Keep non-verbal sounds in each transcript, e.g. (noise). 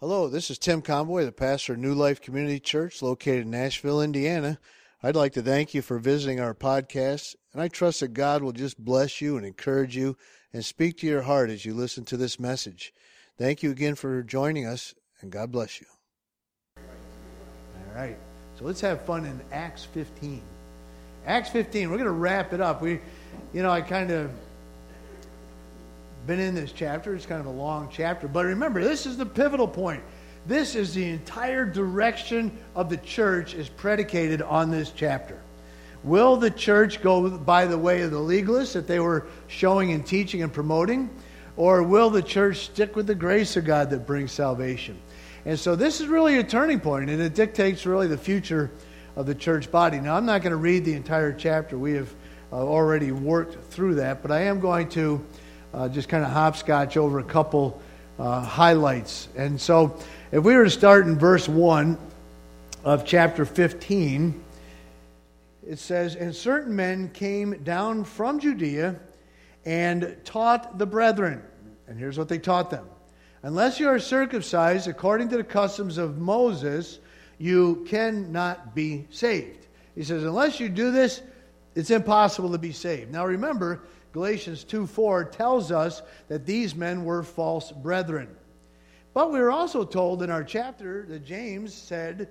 Hello, this is Tim Conboy, the pastor of New Life Community Church located in Nashville, Indiana. I'd like to thank you for visiting our podcast, and I trust that God will just bless you and encourage you and speak to your heart as you listen to this message. Thank you again for joining us, and God bless you. All right, so let's have fun in Acts 15. Acts 15, we're going to wrap it up. We, you know, I kind of been in this chapter. It's kind of a long chapter. But remember, this is the pivotal point. This is the entire direction of the church is predicated on this chapter. Will the church go by the way of the legalists that they were showing and teaching and promoting? Or will the church stick with the grace of God that brings salvation? And so this is really a turning point, and it dictates really the future of the church body. Now, I'm not going to read the entire chapter. We have uh, already worked through that, but I am going to uh, just kind of hopscotch over a couple uh, highlights. And so, if we were to start in verse 1 of chapter 15, it says, And certain men came down from Judea and taught the brethren. And here's what they taught them Unless you are circumcised according to the customs of Moses, you cannot be saved. He says, Unless you do this, it's impossible to be saved. Now remember, Galatians 2 4 tells us that these men were false brethren. But we were also told in our chapter that James said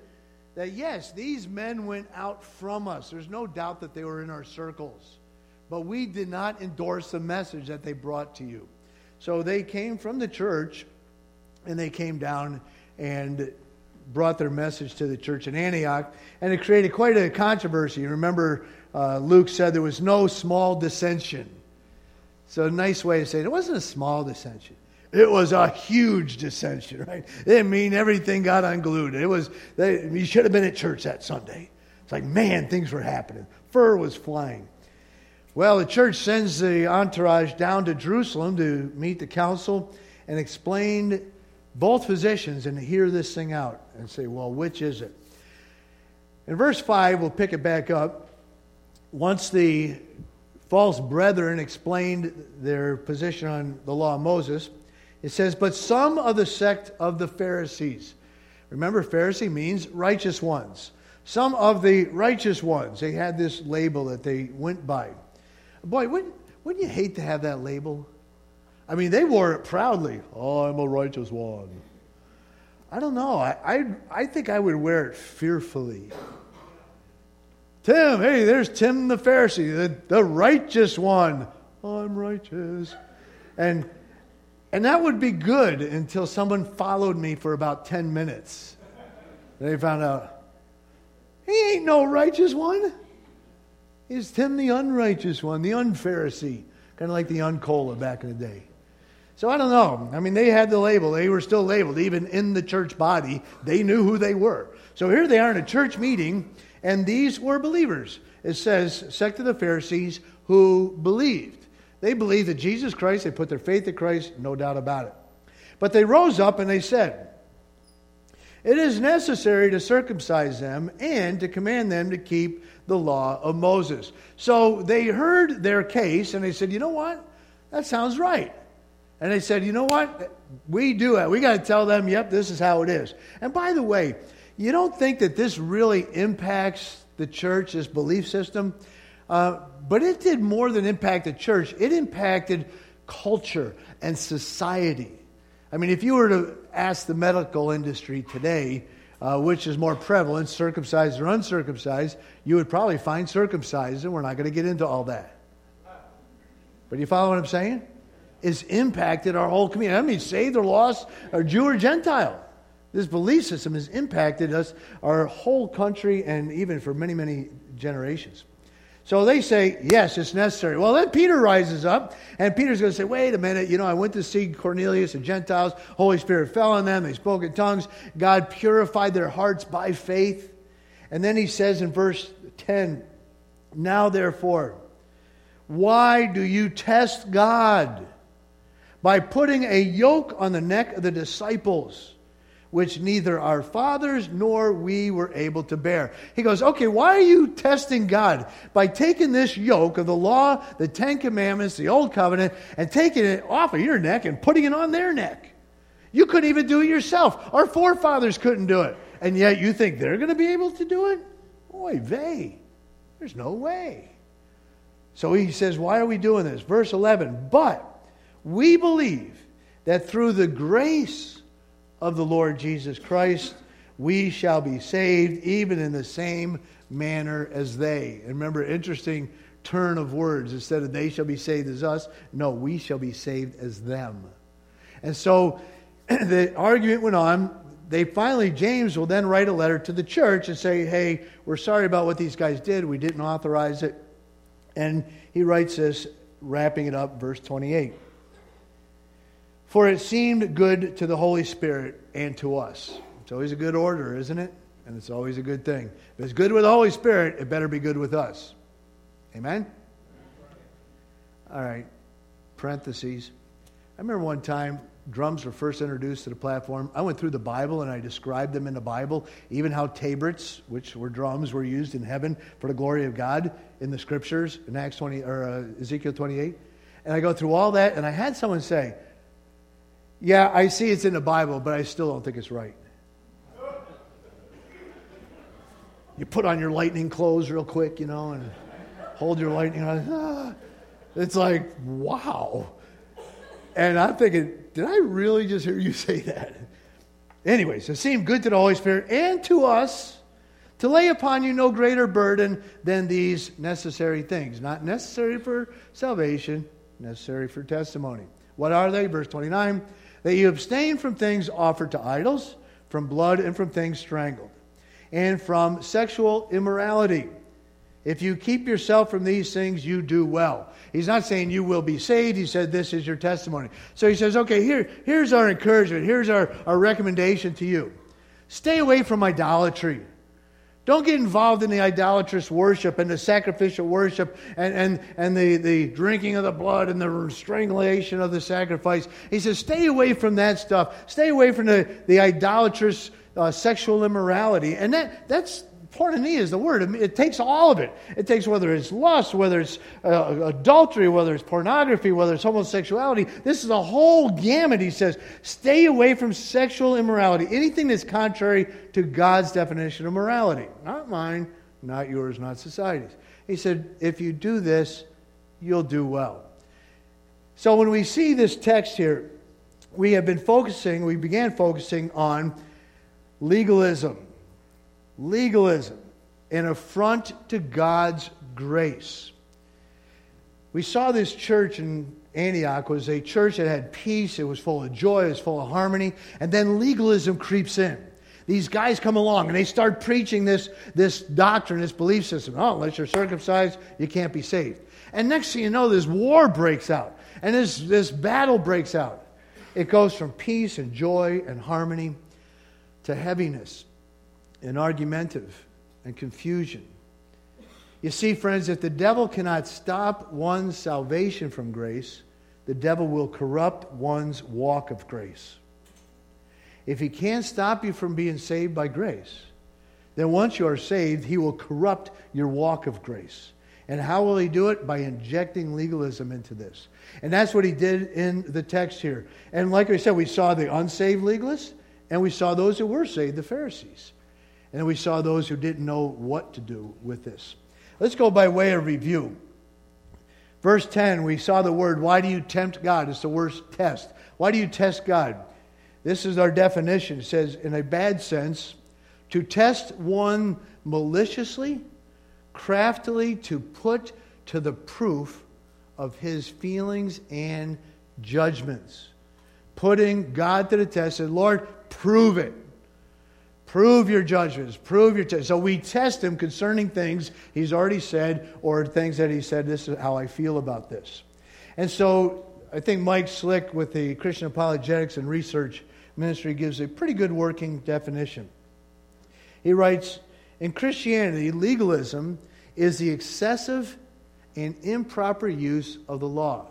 that yes, these men went out from us. There's no doubt that they were in our circles. But we did not endorse the message that they brought to you. So they came from the church and they came down and brought their message to the church in Antioch. And it created quite a controversy. Remember, uh, Luke said there was no small dissension. So, a nice way to say it, wasn't a small dissension. It was a huge dissension, right? It mean everything got unglued. It was, they, you should have been at church that Sunday. It's like, man, things were happening. Fur was flying. Well, the church sends the entourage down to Jerusalem to meet the council and explain both positions and hear this thing out and say, well, which is it? In verse 5, we'll pick it back up. Once the false brethren explained their position on the law of Moses. It says, But some of the sect of the Pharisees, remember, Pharisee means righteous ones. Some of the righteous ones, they had this label that they went by. Boy, wouldn't, wouldn't you hate to have that label? I mean, they wore it proudly. Oh, I'm a righteous one. I don't know. I, I, I think I would wear it fearfully. Tim, hey, there's Tim the Pharisee, the, the righteous one. I'm righteous. And, and that would be good until someone followed me for about 10 minutes. They found out, he ain't no righteous one. He's Tim the unrighteous one, the unpharisee, kind of like the uncola back in the day. So I don't know. I mean, they had the label. They were still labeled. Even in the church body, they knew who they were. So here they are in a church meeting, and these were believers. It says, sect of the Pharisees who believed. They believed that Jesus Christ, they put their faith in Christ, no doubt about it. But they rose up and they said, It is necessary to circumcise them and to command them to keep the law of Moses. So they heard their case and they said, You know what? That sounds right. And they said, You know what? We do it. We got to tell them, Yep, this is how it is. And by the way, you don't think that this really impacts the church, this belief system? Uh, but it did more than impact the church, it impacted culture and society. I mean, if you were to ask the medical industry today, uh, which is more prevalent, circumcised or uncircumcised, you would probably find circumcised, and we're not going to get into all that. But you follow what I'm saying? It's impacted our whole community. I mean, saved or lost, or Jew or Gentile. This belief system has impacted us, our whole country, and even for many, many generations. So they say, yes, it's necessary. Well, then Peter rises up, and Peter's going to say, wait a minute, you know, I went to see Cornelius and Gentiles. Holy Spirit fell on them. They spoke in tongues. God purified their hearts by faith. And then he says in verse 10, Now therefore, why do you test God by putting a yoke on the neck of the disciples? Which neither our fathers nor we were able to bear. He goes, Okay, why are you testing God? By taking this yoke of the law, the Ten Commandments, the Old Covenant, and taking it off of your neck and putting it on their neck. You couldn't even do it yourself. Our forefathers couldn't do it. And yet you think they're going to be able to do it? Boy, they. There's no way. So he says, Why are we doing this? Verse 11, but we believe that through the grace of the Lord Jesus Christ, we shall be saved, even in the same manner as they. And remember, interesting turn of words. Instead of they shall be saved as us, no, we shall be saved as them. And so (clears throat) the argument went on. They finally, James will then write a letter to the church and say, hey, we're sorry about what these guys did. We didn't authorize it. And he writes this, wrapping it up, verse 28. For it seemed good to the Holy Spirit and to us. It's always a good order, isn't it? And it's always a good thing. If it's good with the Holy Spirit, it better be good with us. Amen? All right. Parentheses. I remember one time drums were first introduced to the platform. I went through the Bible and I described them in the Bible, even how tabrets, which were drums, were used in heaven for the glory of God in the scriptures in Acts 20 or uh, Ezekiel 28. And I go through all that and I had someone say, "Yeah, I see it's in the Bible, but I still don't think it's right." You put on your lightning clothes real quick, you know, and hold your lightning. Ah. It's like, wow. And I'm thinking, did I really just hear you (laughs) say that? Anyways, it seemed good to the Holy Spirit and to us to lay upon you no greater burden than these necessary things. Not necessary for salvation, necessary for testimony. What are they? Verse 29 that you abstain from things offered to idols, from blood, and from things strangled, and from sexual immorality. If you keep yourself from these things, you do well. He's not saying you will be saved. He said this is your testimony. So he says, okay, here, here's our encouragement. Here's our, our recommendation to you. Stay away from idolatry. Don't get involved in the idolatrous worship and the sacrificial worship and, and, and the, the drinking of the blood and the strangulation of the sacrifice. He says, stay away from that stuff. Stay away from the, the idolatrous uh, sexual immorality. And that, that's porneia is the word. It takes all of it. It takes whether it's lust, whether it's uh, adultery, whether it's pornography, whether it's homosexuality. This is a whole gamut, he says. Stay away from sexual immorality, anything that's contrary to God's definition of morality. Not mine, not yours, not society's. He said, if you do this, you'll do well. So when we see this text here, we have been focusing, we began focusing on legalism legalism, an affront to God's grace. We saw this church in Antioch was a church that had peace, it was full of joy, it was full of harmony, and then legalism creeps in. These guys come along and they start preaching this, this doctrine, this belief system. Oh, unless you're circumcised, you can't be saved. And next thing you know, this war breaks out, and this, this battle breaks out. It goes from peace and joy and harmony to heaviness and argumentative and confusion. You see, friends, if the devil cannot stop one's salvation from grace, the devil will corrupt one's walk of grace. If he can't stop you from being saved by grace, then once you are saved, he will corrupt your walk of grace. And how will he do it? By injecting legalism into this. And that's what he did in the text here. And like I said, we saw the unsaved legalists, and we saw those who were saved, the Pharisees. And we saw those who didn't know what to do with this. Let's go by way of review. Verse 10, we saw the word, why do you tempt God? It's the worst test. Why do you test God? This is our definition. It says, in a bad sense, to test one maliciously, craftily, to put to the proof of his feelings and judgments. Putting God to the test, said, Lord, prove it. Prove your judgments. Prove your. T-. So we test him concerning things he's already said or things that he said, this is how I feel about this. And so I think Mike Slick with the Christian Apologetics and Research Ministry gives a pretty good working definition. He writes In Christianity, legalism is the excessive and improper use of the law,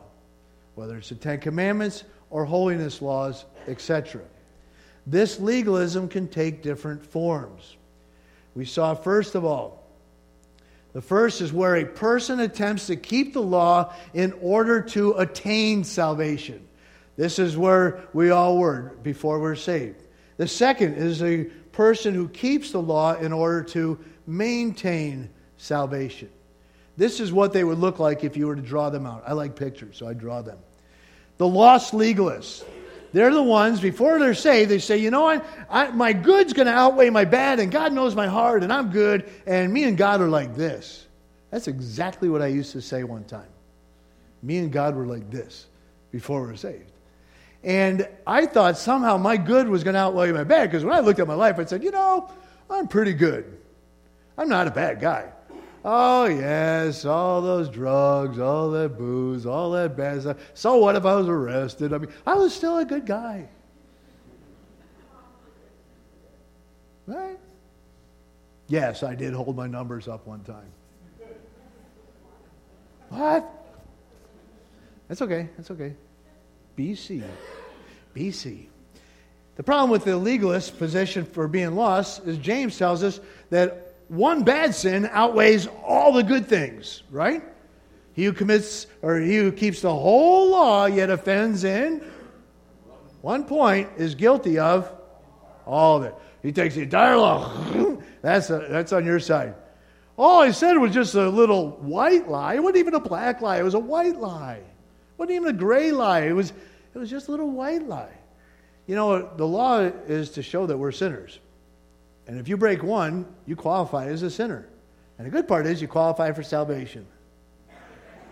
whether it's the Ten Commandments or holiness laws, etc. This legalism can take different forms. We saw, first of all, the first is where a person attempts to keep the law in order to attain salvation. This is where we all were before we're saved. The second is a person who keeps the law in order to maintain salvation. This is what they would look like if you were to draw them out. I like pictures, so I draw them. The lost legalists. They're the ones, before they're saved, they say, you know what? I, my good's going to outweigh my bad, and God knows my heart, and I'm good, and me and God are like this. That's exactly what I used to say one time. Me and God were like this before we were saved. And I thought somehow my good was going to outweigh my bad, because when I looked at my life, I said, you know, I'm pretty good. I'm not a bad guy. Oh, yes, all those drugs, all that booze, all that bad stuff. So what if I was arrested? I mean, I was still a good guy. Right? Yes, I did hold my numbers up one time. What? That's okay. That's okay. BC. BC. The problem with the legalist position for being lost is James tells us that one bad sin outweighs all the good things, right? He who commits or he who keeps the whole law yet offends in one point is guilty of all of it. He takes the entire law. (laughs) that's, a, that's on your side. All I said was just a little white lie. It wasn't even a black lie. It was a white lie. It wasn't even a gray lie. It was, it was just a little white lie. You know, the law is to show that we're sinners. And if you break one, you qualify as a sinner. And the good part is you qualify for salvation.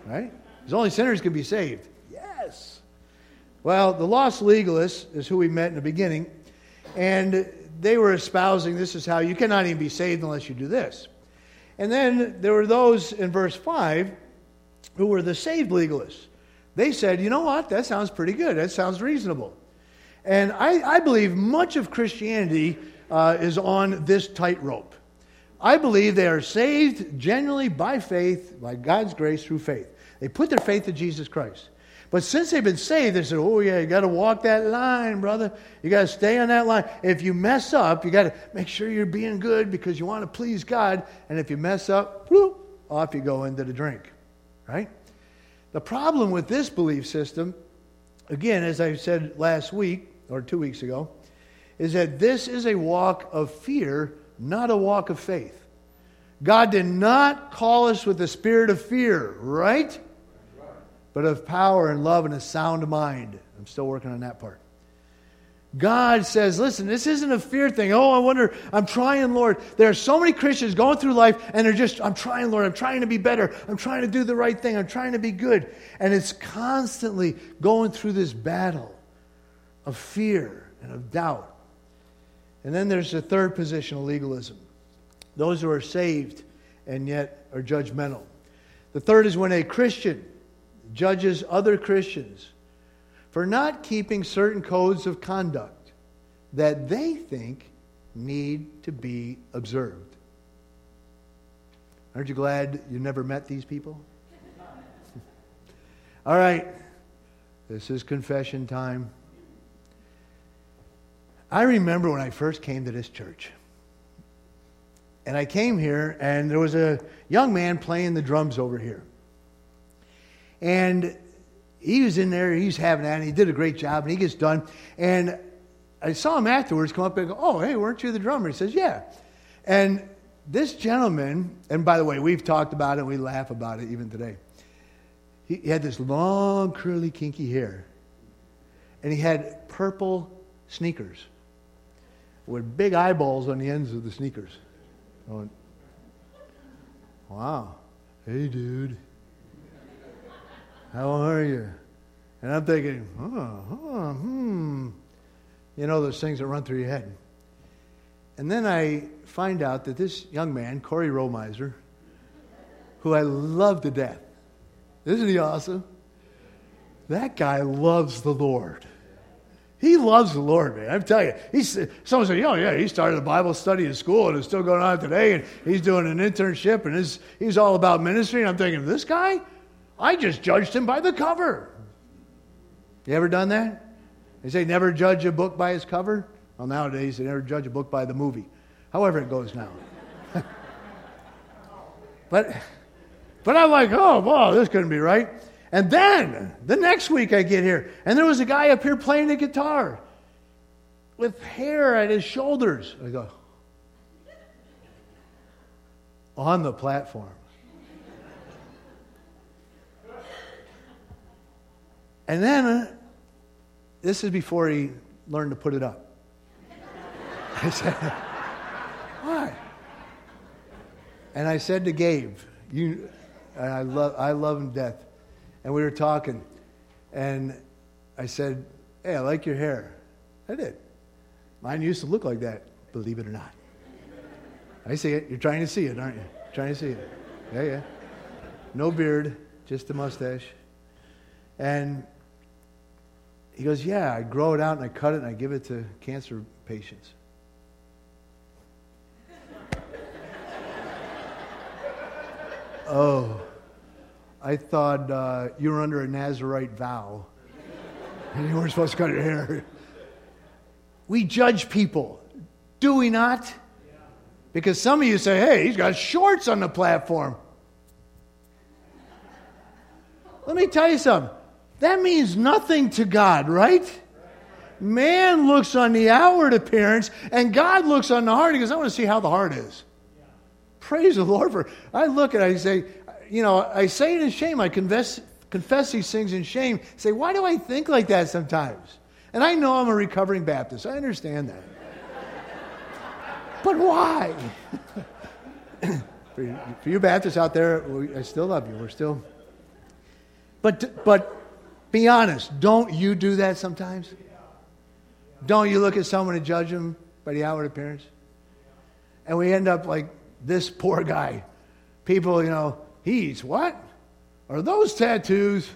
Right? Because only sinners can be saved. Yes. Well, the lost legalists is who we met in the beginning. And they were espousing this is how you cannot even be saved unless you do this. And then there were those in verse 5 who were the saved legalists. They said, you know what? That sounds pretty good. That sounds reasonable. And I, I believe much of Christianity uh, is on this tightrope. I believe they are saved genuinely by faith, by God's grace through faith. They put their faith in Jesus Christ. But since they've been saved, they said, oh, yeah, you got to walk that line, brother. You got to stay on that line. If you mess up, you got to make sure you're being good because you want to please God. And if you mess up, whoop, off you go into the drink, right? The problem with this belief system, again, as I said last week or two weeks ago, is that this is a walk of fear, not a walk of faith. God did not call us with the spirit of fear, right? But of power and love and a sound mind. I'm still working on that part. God says, listen, this isn't a fear thing. Oh, I wonder, I'm trying, Lord. There are so many Christians going through life and they're just, I'm trying, Lord. I'm trying to be better. I'm trying to do the right thing. I'm trying to be good. And it's constantly going through this battle of fear and of doubt. And then there's the third position of legalism those who are saved and yet are judgmental. The third is when a Christian judges other Christians for not keeping certain codes of conduct that they think need to be observed. Aren't you glad you never met these people? (laughs) All right, this is confession time. I remember when I first came to this church. And I came here, and there was a young man playing the drums over here. And he was in there, he was having that, and he did a great job, and he gets done. And I saw him afterwards come up and go, Oh, hey, weren't you the drummer? He says, Yeah. And this gentleman, and by the way, we've talked about it, we laugh about it even today. He, he had this long, curly, kinky hair, and he had purple sneakers with big eyeballs on the ends of the sneakers. Going, wow. Hey, dude. How are you? And I'm thinking, oh, hmm. You know, those things that run through your head. And then I find out that this young man, Corey Romiser, who I love to death, isn't he awesome? That guy loves the Lord. He loves the Lord, man. I'm telling you. He's, someone said, oh, yeah, he started a Bible study in school and it's still going on today, and he's doing an internship, and his, he's all about ministry. And I'm thinking, this guy, I just judged him by the cover. You ever done that? They say never judge a book by its cover. Well, nowadays, they never judge a book by the movie. However, it goes now. (laughs) but, but I'm like, oh, wow, this couldn't be right. And then the next week I get here, and there was a guy up here playing the guitar with hair at his shoulders. I go, on the platform. And then, uh, this is before he learned to put it up. (laughs) I said, Why? And I said to Gabe, you, I love, I love him death. And we were talking, and I said, Hey, I like your hair. I did. Mine used to look like that, believe it or not. I see it. You're trying to see it, aren't you? Trying to see it. Yeah, yeah. No beard, just a mustache. And he goes, Yeah, I grow it out and I cut it and I give it to cancer patients. (laughs) oh, I thought uh, you were under a Nazarite vow and you weren't supposed to cut your hair. We judge people, do we not? Because some of you say, hey, he's got shorts on the platform. Let me tell you something. That means nothing to God, right? Man looks on the outward appearance, and God looks on the heart. He goes, I want to see how the heart is. Praise the Lord for. I look at it, I say, you know, I say it in shame. I confess, confess these things in shame. Say, why do I think like that sometimes? And I know I'm a recovering Baptist. I understand that. but why? (laughs) for, you, for you Baptists out there, we, I still love you. We're still. But, but be honest. Don't you do that sometimes? Don't you look at someone and judge them by the outward appearance? And we end up like this poor guy. People, you know, he eats what? Are those tattoos?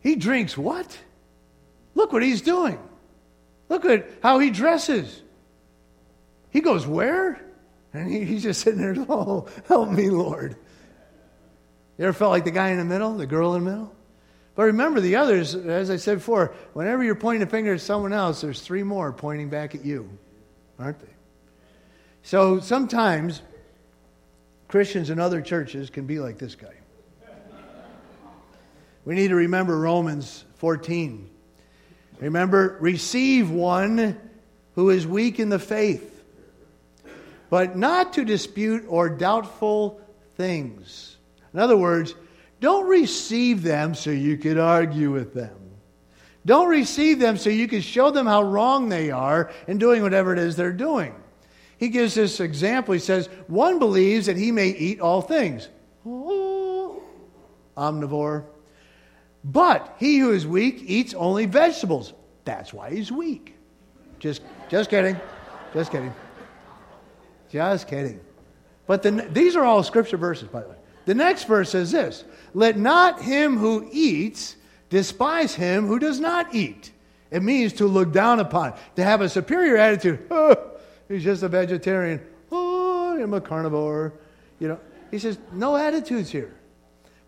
He drinks what? Look what he's doing. Look at how he dresses. He goes, Where? And he, he's just sitting there, (laughs) Oh, help me, Lord. You ever felt like the guy in the middle, the girl in the middle? But remember, the others, as I said before, whenever you're pointing a finger at someone else, there's three more pointing back at you, aren't they? So sometimes Christians in other churches can be like this guy. We need to remember Romans 14. Remember, receive one who is weak in the faith, but not to dispute or doubtful things. In other words, don't receive them so you could argue with them. Don't receive them so you can show them how wrong they are in doing whatever it is they're doing. He gives this example. He says, One believes that he may eat all things. Oh, omnivore. But he who is weak eats only vegetables. That's why he's weak. Just, just kidding. Just kidding. Just kidding. But the, these are all scripture verses, by the way. The next verse says this Let not him who eats despise him who does not eat. It means to look down upon, to have a superior attitude. (laughs) he's just a vegetarian. Oh, I'm a carnivore. You know, he says, no attitudes here.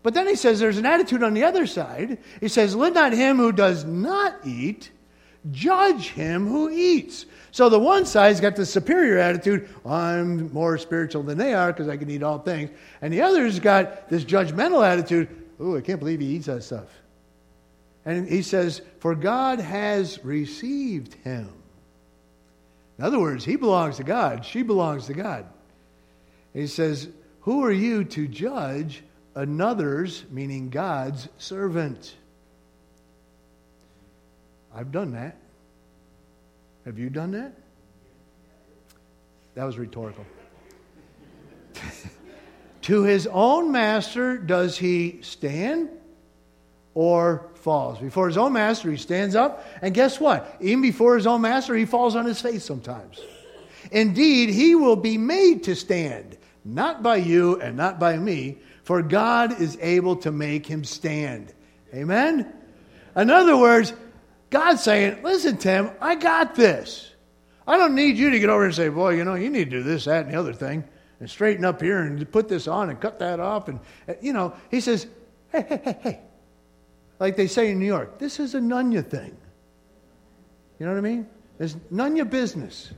But then he says there's an attitude on the other side. He says, Let not him who does not eat judge him who eats. So the one side's got the superior attitude, I'm more spiritual than they are because I can eat all things. And the other's got this judgmental attitude, oh, I can't believe he eats that stuff. And he says, For God has received him. In other words, he belongs to God, she belongs to God. And he says, Who are you to judge another's, meaning God's, servant. I've done that. Have you done that? That was rhetorical. (laughs) to his own master does he stand or falls? Before his own master, he stands up. And guess what? Even before his own master, he falls on his face sometimes. Indeed, he will be made to stand, not by you and not by me, for God is able to make him stand. Amen? In other words, God's saying, listen, Tim, I got this. I don't need you to get over and say, boy, you know, you need to do this, that, and the other thing, and straighten up here and put this on and cut that off. And, you know, he says, hey, hey, hey, hey. Like they say in New York, this is a your thing. You know what I mean? It's none your business.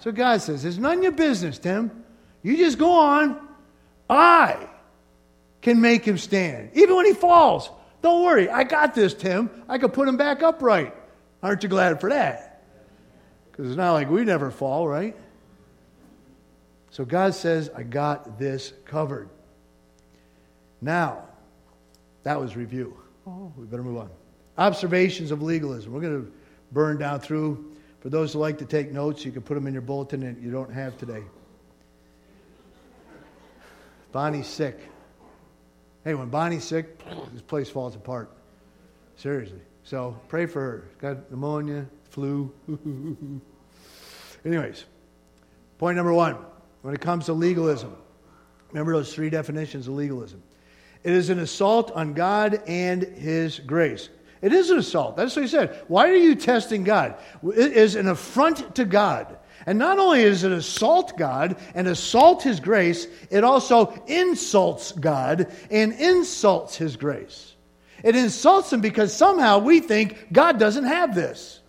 So God says, it's none your business, Tim. You just go on. I can make him stand. Even when he falls. Don't worry, I got this, Tim. I can put him back upright. Aren't you glad for that? Because it's not like we never fall, right? So God says, I got this covered. Now, that was review. Oh, we better move on. Observations of legalism. We're going to burn down through. For those who like to take notes, you can put them in your bulletin and you don't have today. Bonnie's sick. Hey, when Bonnie's sick, this place falls apart. Seriously. So pray for her. Got pneumonia, flu. (laughs) Anyways, point number one when it comes to legalism, remember those three definitions of legalism. It is an assault on God and His grace. It is an assault. That's what he said. Why are you testing God? It is an affront to God. And not only is it assault God and assault His grace, it also insults God and insults His grace. It insults Him because somehow we think God doesn't have this.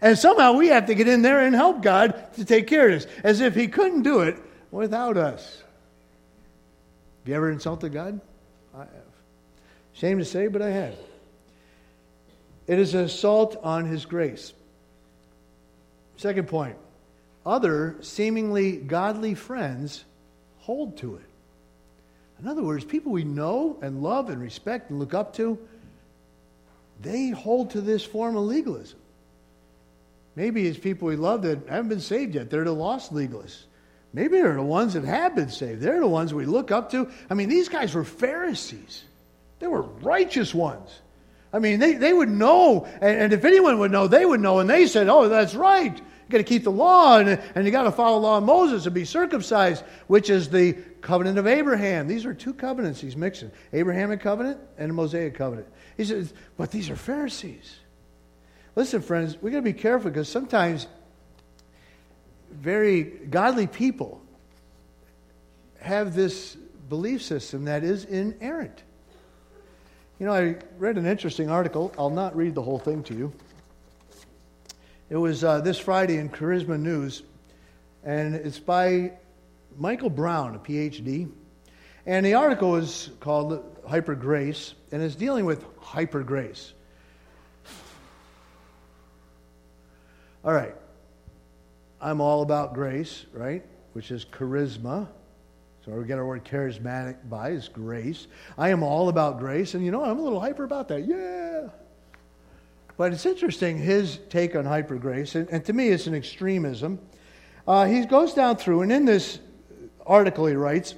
And somehow we have to get in there and help God to take care of this, as if He couldn't do it without us. Have you ever insulted God? Shame to say, but I have. It is an assault on His grace. Second point other seemingly godly friends hold to it. In other words, people we know and love and respect and look up to, they hold to this form of legalism. Maybe it's people we love that haven't been saved yet. They're the lost legalists. Maybe they're the ones that have been saved. They're the ones we look up to. I mean, these guys were Pharisees, they were righteous ones. I mean, they, they would know, and, and if anyone would know, they would know. And they said, Oh, that's right You got to keep the law and, and you got to follow the law of Moses and be circumcised, which is the covenant of Abraham. These are two covenants he's mixing Abrahamic covenant and the Mosaic covenant. He says, but these are Pharisees. Listen, friends, we got to be careful because sometimes very godly people have this belief system that is inerrant. You know, I read an interesting article. I'll not read the whole thing to you. It was uh, this Friday in Charisma News, and it's by Michael Brown, a PhD. And the article is called Hyper Grace, and it's dealing with hyper grace. All right. I'm all about grace, right? Which is charisma. So we get our word charismatic by is grace. I am all about grace, and you know, I'm a little hyper about that. Yeah. But it's interesting, his take on hyper grace, and, and to me it's an extremism. Uh, he goes down through, and in this article he writes,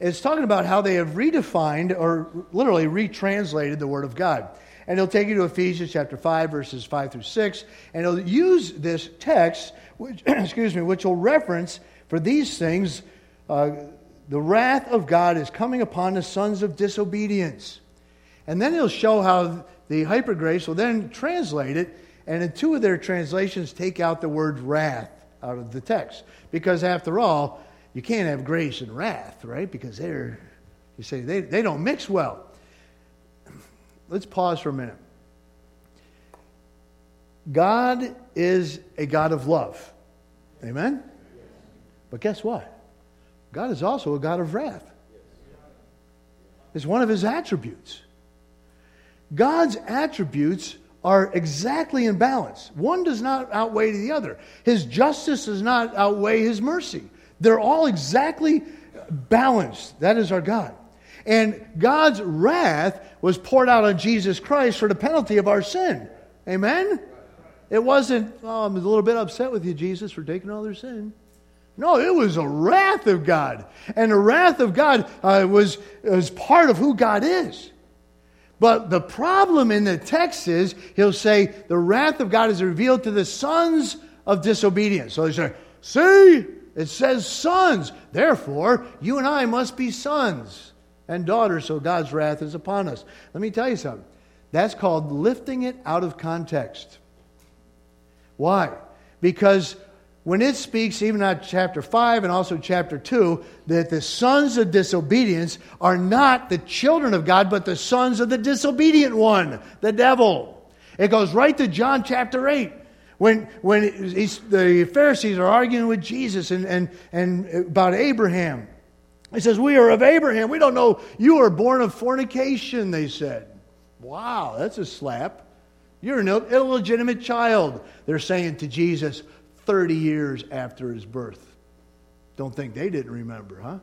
it's talking about how they have redefined or literally retranslated the Word of God. And he'll take you to Ephesians chapter 5, verses 5 through 6, and he'll use this text, which, (clears throat) excuse me, which will reference for these things uh, the wrath of God is coming upon the sons of disobedience. And then he'll show how the hypergrace will then translate it, and in two of their translations, take out the word wrath out of the text. Because after all, you can't have grace and wrath, right? Because they're, you say, they, they don't mix well. Let's pause for a minute. God is a God of love. Amen? But guess what? God is also a God of wrath. It's one of his attributes. God's attributes are exactly in balance. One does not outweigh the other. His justice does not outweigh his mercy. They're all exactly balanced. That is our God. And God's wrath was poured out on Jesus Christ for the penalty of our sin. Amen? It wasn't, oh, I'm a little bit upset with you, Jesus, for taking all their sin. No, it was a wrath of God. And the wrath of God uh, was, was part of who God is. But the problem in the text is he'll say, the wrath of God is revealed to the sons of disobedience. So they say, see, it says sons. Therefore, you and I must be sons and daughters, so God's wrath is upon us. Let me tell you something. That's called lifting it out of context. Why? Because when it speaks, even at chapter 5 and also chapter 2, that the sons of disobedience are not the children of God, but the sons of the disobedient one, the devil. It goes right to John chapter 8. When, when the Pharisees are arguing with Jesus and, and, and about Abraham. He says, We are of Abraham. We don't know you are born of fornication, they said. Wow, that's a slap. You're an illegitimate child, they're saying to Jesus 30 years after his birth. Don't think they didn't remember, huh?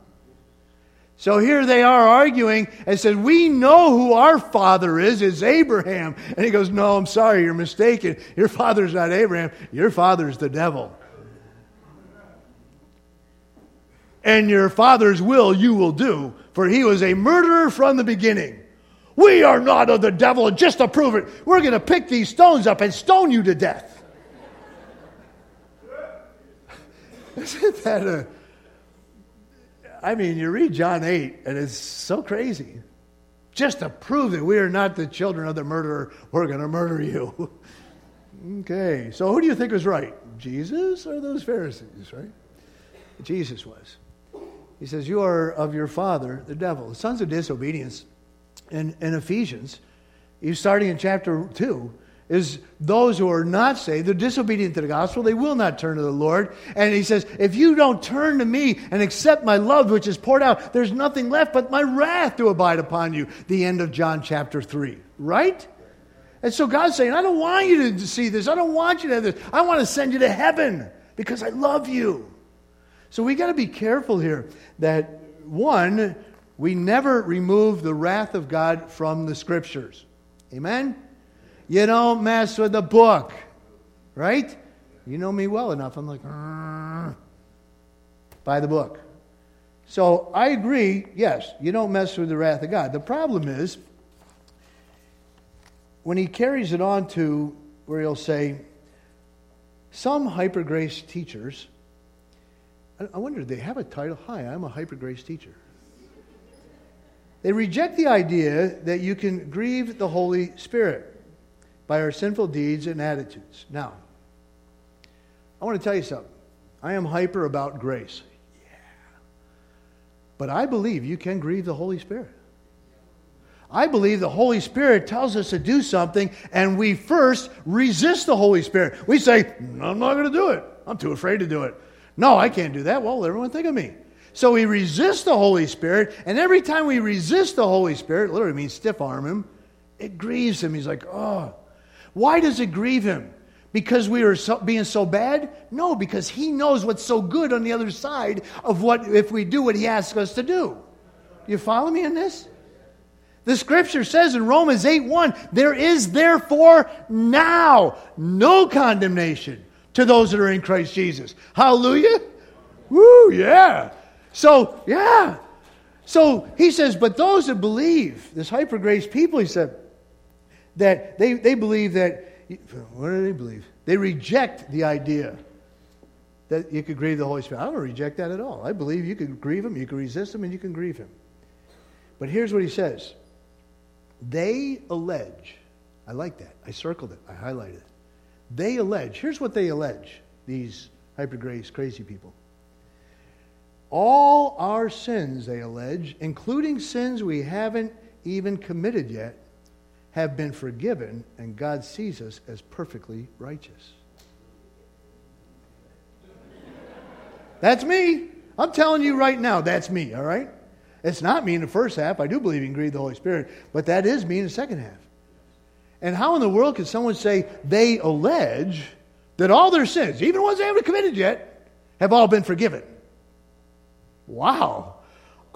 So here they are arguing and said, We know who our father is. It's Abraham. And he goes, No, I'm sorry, you're mistaken. Your father's not Abraham. Your father's the devil. And your father's will you will do, for he was a murderer from the beginning. We are not of the devil, and just to prove it, we're going to pick these stones up and stone you to death. Isn't that a. I mean, you read John 8, and it's so crazy. Just to prove that we are not the children of the murderer, we're going to murder you. (laughs) okay, so who do you think was right? Jesus or those Pharisees, right? Jesus was. He says, You are of your father, the devil. The sons of disobedience in, in Ephesians, he's starting in chapter 2, is those who are not saved, they're disobedient to the gospel, they will not turn to the Lord. And he says, If you don't turn to me and accept my love, which is poured out, there's nothing left but my wrath to abide upon you. The end of John chapter 3. Right? And so God's saying, I don't want you to see this. I don't want you to have this. I want to send you to heaven because I love you. So we got to be careful here that, one, we never remove the wrath of God from the scriptures. Amen? You don't mess with the book, right? You know me well enough. I'm like, uh, by the book. So I agree, yes, you don't mess with the wrath of God. The problem is when he carries it on to where he'll say, some hyper grace teachers, I wonder, do they have a title? Hi, I'm a hyper grace teacher. They reject the idea that you can grieve the Holy Spirit by our sinful deeds and attitudes. Now, I want to tell you something. I am hyper about grace. Yeah. But I believe you can grieve the Holy Spirit. I believe the Holy Spirit tells us to do something, and we first resist the Holy Spirit. We say, I'm not going to do it. I'm too afraid to do it. No, I can't do that. Well, everyone think of me. So we resist the Holy Spirit, and every time we resist the Holy Spirit, literally means stiff arm him, it grieves him. He's like, oh. Why does it grieve him? Because we are so, being so bad? No, because he knows what's so good on the other side of what if we do what he asks us to do. You follow me in this? The scripture says in Romans 8 1, there is therefore now no condemnation to those that are in Christ Jesus. Hallelujah. Woo, yeah. So, yeah. So he says, but those that believe, this hyper grace people, he said, that they, they believe that, what do they believe? They reject the idea that you could grieve the Holy Spirit. I don't reject that at all. I believe you can grieve him, you can resist him, and you can grieve him. But here's what he says they allege, I like that. I circled it, I highlighted it. They allege, here's what they allege, these hyper grace crazy people. All our sins, they allege, including sins we haven't even committed yet, have been forgiven, and God sees us as perfectly righteous. That's me. I'm telling you right now, that's me, all right? It's not me in the first half. I do believe in grieve the Holy Spirit, but that is me in the second half. And how in the world can someone say they allege that all their sins, even ones they haven't committed yet, have all been forgiven? Wow.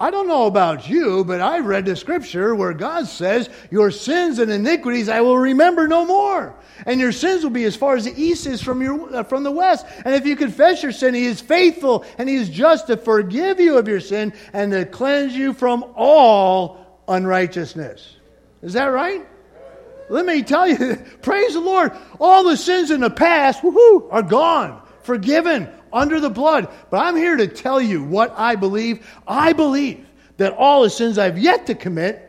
I don't know about you, but I've read the scripture where God says, Your sins and iniquities I will remember no more. And your sins will be as far as the east is from, your, uh, from the west. And if you confess your sin, He is faithful and He is just to forgive you of your sin and to cleanse you from all unrighteousness. Is that right? Let me tell you, (laughs) praise the Lord. All the sins in the past, woohoo, are gone, forgiven, under the blood. But I'm here to tell you what I believe. I believe that all the sins I've yet to commit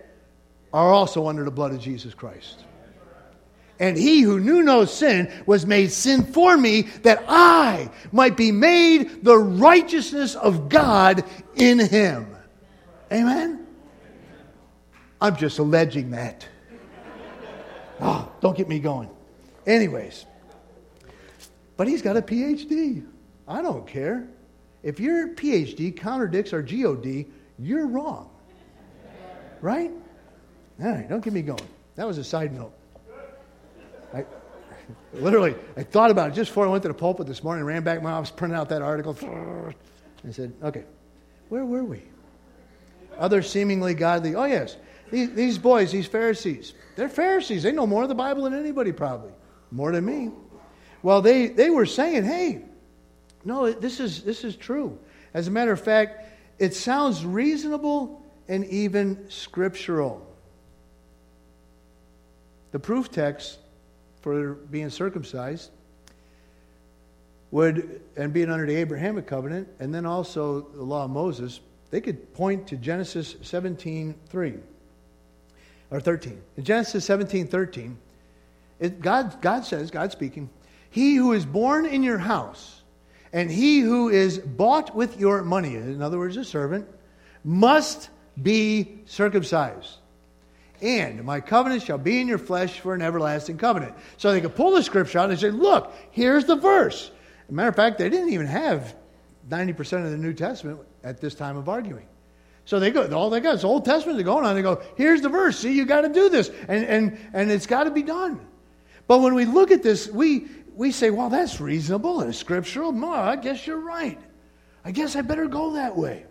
are also under the blood of Jesus Christ. And he who knew no sin was made sin for me that I might be made the righteousness of God in him. Amen? I'm just alleging that. Oh, don't get me going. Anyways, but he's got a PhD. I don't care. If your PhD contradicts our GOD, you're wrong. Right? All right, don't get me going. That was a side note. I, (laughs) literally, I thought about it just before I went to the pulpit this morning, ran back to my office, printed out that article. and said, okay, where were we? Other seemingly godly. Oh, yes. These, these boys, these Pharisees, they're Pharisees. They know more of the Bible than anybody, probably. More than me. Well, they, they were saying, hey, no, this is, this is true. As a matter of fact, it sounds reasonable and even scriptural. The proof text for being circumcised would, and being under the Abrahamic covenant, and then also the law of Moses, they could point to Genesis 17 3 or 13. In Genesis 17 13, it, God, God says, God speaking, He who is born in your house and he who is bought with your money, in other words, a servant, must be circumcised. And my covenant shall be in your flesh for an everlasting covenant. So they could pull the scripture out and say, look, here's the verse. Matter of fact, they didn't even have 90% of the New Testament at this time of arguing. So they go, all they got is Old Testament. They're going on. They go, here's the verse. See, you got to do this, and and and it's got to be done. But when we look at this, we we say, well, that's reasonable and scriptural. No, I guess you're right. I guess I better go that way.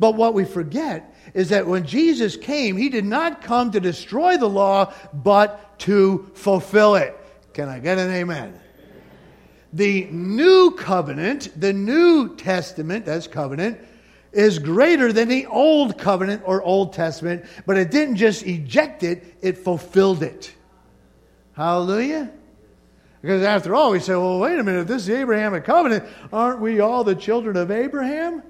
But what we forget is that when Jesus came, he did not come to destroy the law, but to fulfill it. Can I get an amen? The new covenant, the New Testament, that's covenant, is greater than the old covenant or Old Testament, but it didn't just eject it, it fulfilled it. Hallelujah. Because after all, we say, well, wait a minute, if this is the Abrahamic covenant, aren't we all the children of Abraham?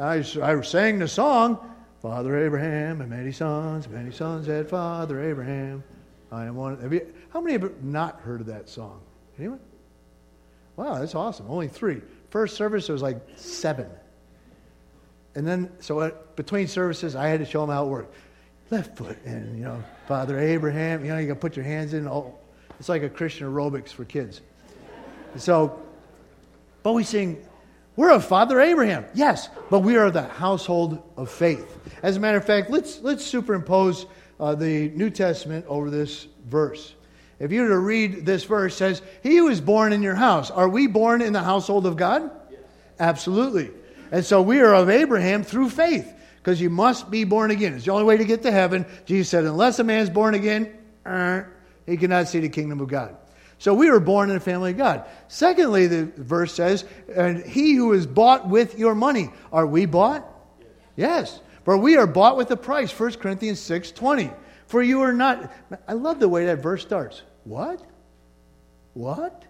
I, I sang the song, Father Abraham and many sons, many sons had Father Abraham. I am one. You, how many have not heard of that song? Anyone? Wow, that's awesome. Only three. First service, there was like seven. And then, so at, between services, I had to show them how it worked. Left foot, and, you know, Father Abraham, you know, you to put your hands in. Oh, it's like a Christian aerobics for kids. So, but we sing, we're of Father Abraham. Yes, but we are the household of faith. As a matter of fact, let's, let's superimpose uh, the New Testament over this verse. If you were to read this verse, says, He who is born in your house. Are we born in the household of God? Yes. Absolutely. And so we are of Abraham through faith, because you must be born again. It's the only way to get to heaven. Jesus said, unless a man's born again, uh, he cannot see the kingdom of God. So we were born in a family of God. Secondly, the verse says, and he who is bought with your money. Are we bought? Yes. yes. For we are bought with a price. 1 Corinthians 6 20. For you are not. I love the way that verse starts. What? What?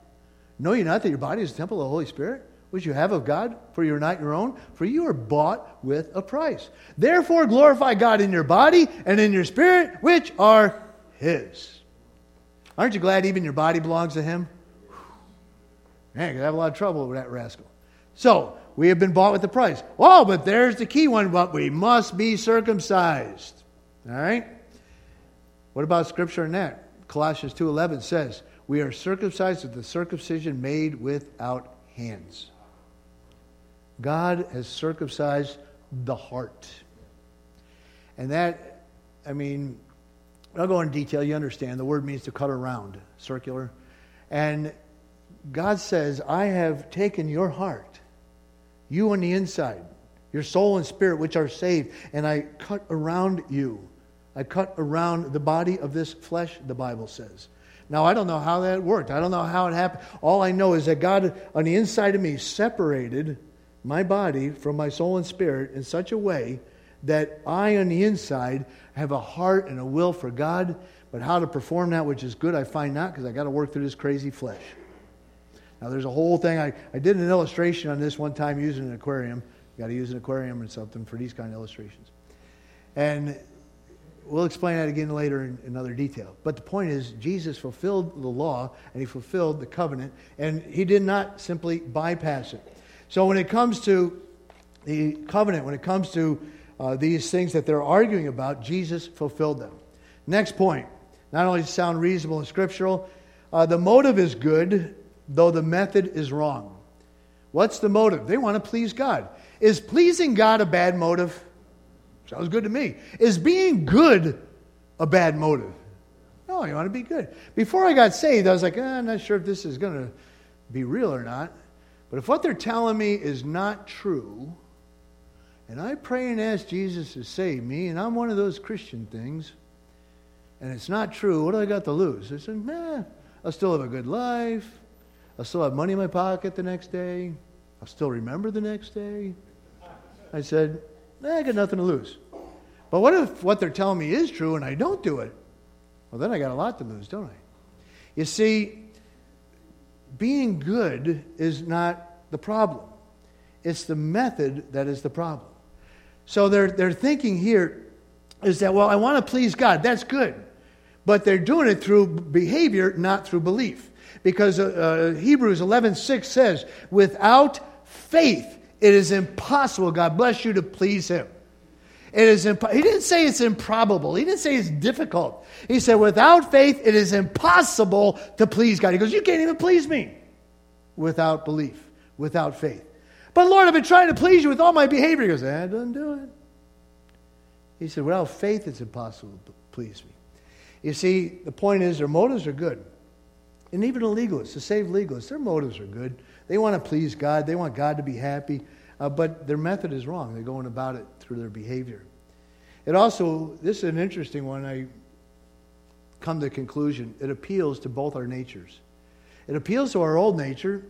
Know you not that your body is a temple of the Holy Spirit? which you have of God, for you are not your own, for you are bought with a price. Therefore, glorify God in your body and in your spirit, which are His. Aren't you glad even your body belongs to Him? Man, you have a lot of trouble with that rascal. So, we have been bought with a price. Oh, but there's the key one, but we must be circumcised. All right? What about scripture in that? Colossians 2.11 says, We are circumcised with the circumcision made without hands. God has circumcised the heart. And that, I mean, I'll go into detail. You understand. The word means to cut around, circular. And God says, I have taken your heart, you on the inside, your soul and spirit, which are saved, and I cut around you. I cut around the body of this flesh, the Bible says. Now, I don't know how that worked. I don't know how it happened. All I know is that God, on the inside of me, separated my body from my soul and spirit in such a way that I, on the inside, have a heart and a will for God, but how to perform that which is good, I find not because I got to work through this crazy flesh. Now, there's a whole thing. I, I did an illustration on this one time using an aquarium. You got to use an aquarium or something for these kind of illustrations. And we'll explain that again later in, in other detail. But the point is, Jesus fulfilled the law and he fulfilled the covenant, and he did not simply bypass it. So when it comes to the covenant, when it comes to uh, these things that they're arguing about, Jesus fulfilled them. Next point. Not only sound reasonable and scriptural, uh, the motive is good, though the method is wrong. What's the motive? They want to please God. Is pleasing God a bad motive? Sounds good to me. Is being good a bad motive? No, you want to be good. Before I got saved, I was like, eh, I'm not sure if this is going to be real or not. But if what they're telling me is not true, and I pray and ask Jesus to save me, and I'm one of those Christian things, and it's not true, what do I got to lose? I said, nah, I'll still have a good life. I'll still have money in my pocket the next day. I'll still remember the next day. I said, nah, I got nothing to lose. But what if what they're telling me is true and I don't do it? Well, then I got a lot to lose, don't I? You see, being good is not the problem. It's the method that is the problem. So their, their thinking here is that, well, I want to please God. That's good. But they're doing it through behavior, not through belief. Because uh, uh, Hebrews 11.6 says, without faith, it is impossible, God bless you, to please Him. It is imp- he didn't say it's improbable. He didn't say it's difficult. He said, without faith, it is impossible to please God. He goes, You can't even please me without belief, without faith. But Lord, I've been trying to please you with all my behavior. He goes, That eh, doesn't do it. He said, Without faith, it's impossible to please me. You see, the point is, their motives are good. And even the legalists, the saved legalists, their motives are good. They want to please God, they want God to be happy, uh, but their method is wrong. They're going about it through their behavior. It also, this is an interesting one. I come to the conclusion it appeals to both our natures. It appeals to our old nature.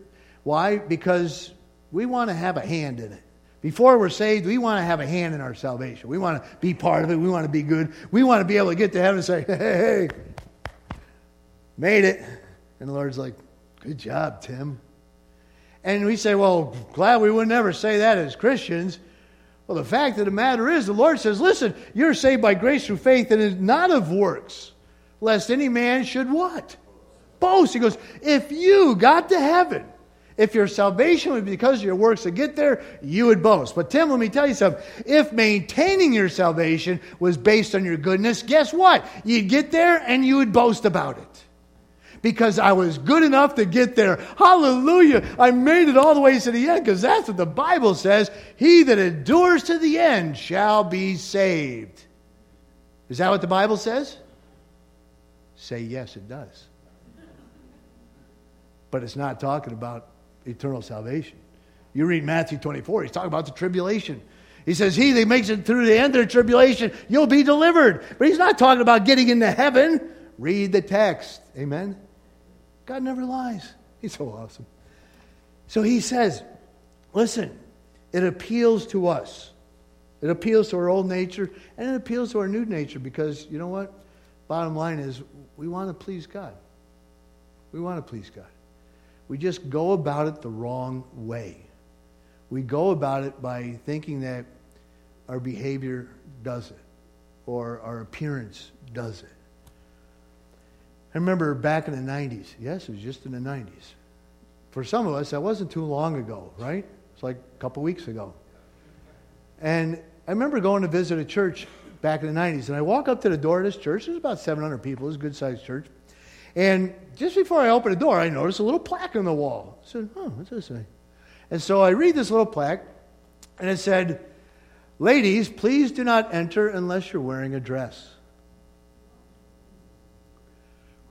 Why? Because we want to have a hand in it. Before we're saved, we want to have a hand in our salvation. We want to be part of it. We want to be good. We want to be able to get to heaven and say, hey, hey, made it. And the Lord's like, good job, Tim. And we say, well, glad we would never say that as Christians. Well, the fact of the matter is, the Lord says, listen, you're saved by grace through faith and is not of works, lest any man should what? Boast. He goes, if you got to heaven, if your salvation was because of your works to get there, you would boast. But Tim, let me tell you something. If maintaining your salvation was based on your goodness, guess what? You'd get there and you would boast about it. Because I was good enough to get there. Hallelujah. I made it all the way to the end because that's what the Bible says. He that endures to the end shall be saved. Is that what the Bible says? Say yes, it does. But it's not talking about eternal salvation. You read Matthew 24, he's talking about the tribulation. He says, He that makes it through the end of the tribulation, you'll be delivered. But he's not talking about getting into heaven. Read the text. Amen. God never lies. He's so awesome. So he says, listen, it appeals to us. It appeals to our old nature and it appeals to our new nature because, you know what? Bottom line is, we want to please God. We want to please God. We just go about it the wrong way. We go about it by thinking that our behavior does it or our appearance does it. I remember back in the 90s. Yes, it was just in the 90s. For some of us, that wasn't too long ago, right? It's like a couple weeks ago. And I remember going to visit a church back in the 90s. And I walk up to the door of this church. There's about 700 people. It's a good sized church. And just before I opened the door, I noticed a little plaque on the wall. I said, oh, what's this say? And so I read this little plaque, and it said, Ladies, please do not enter unless you're wearing a dress.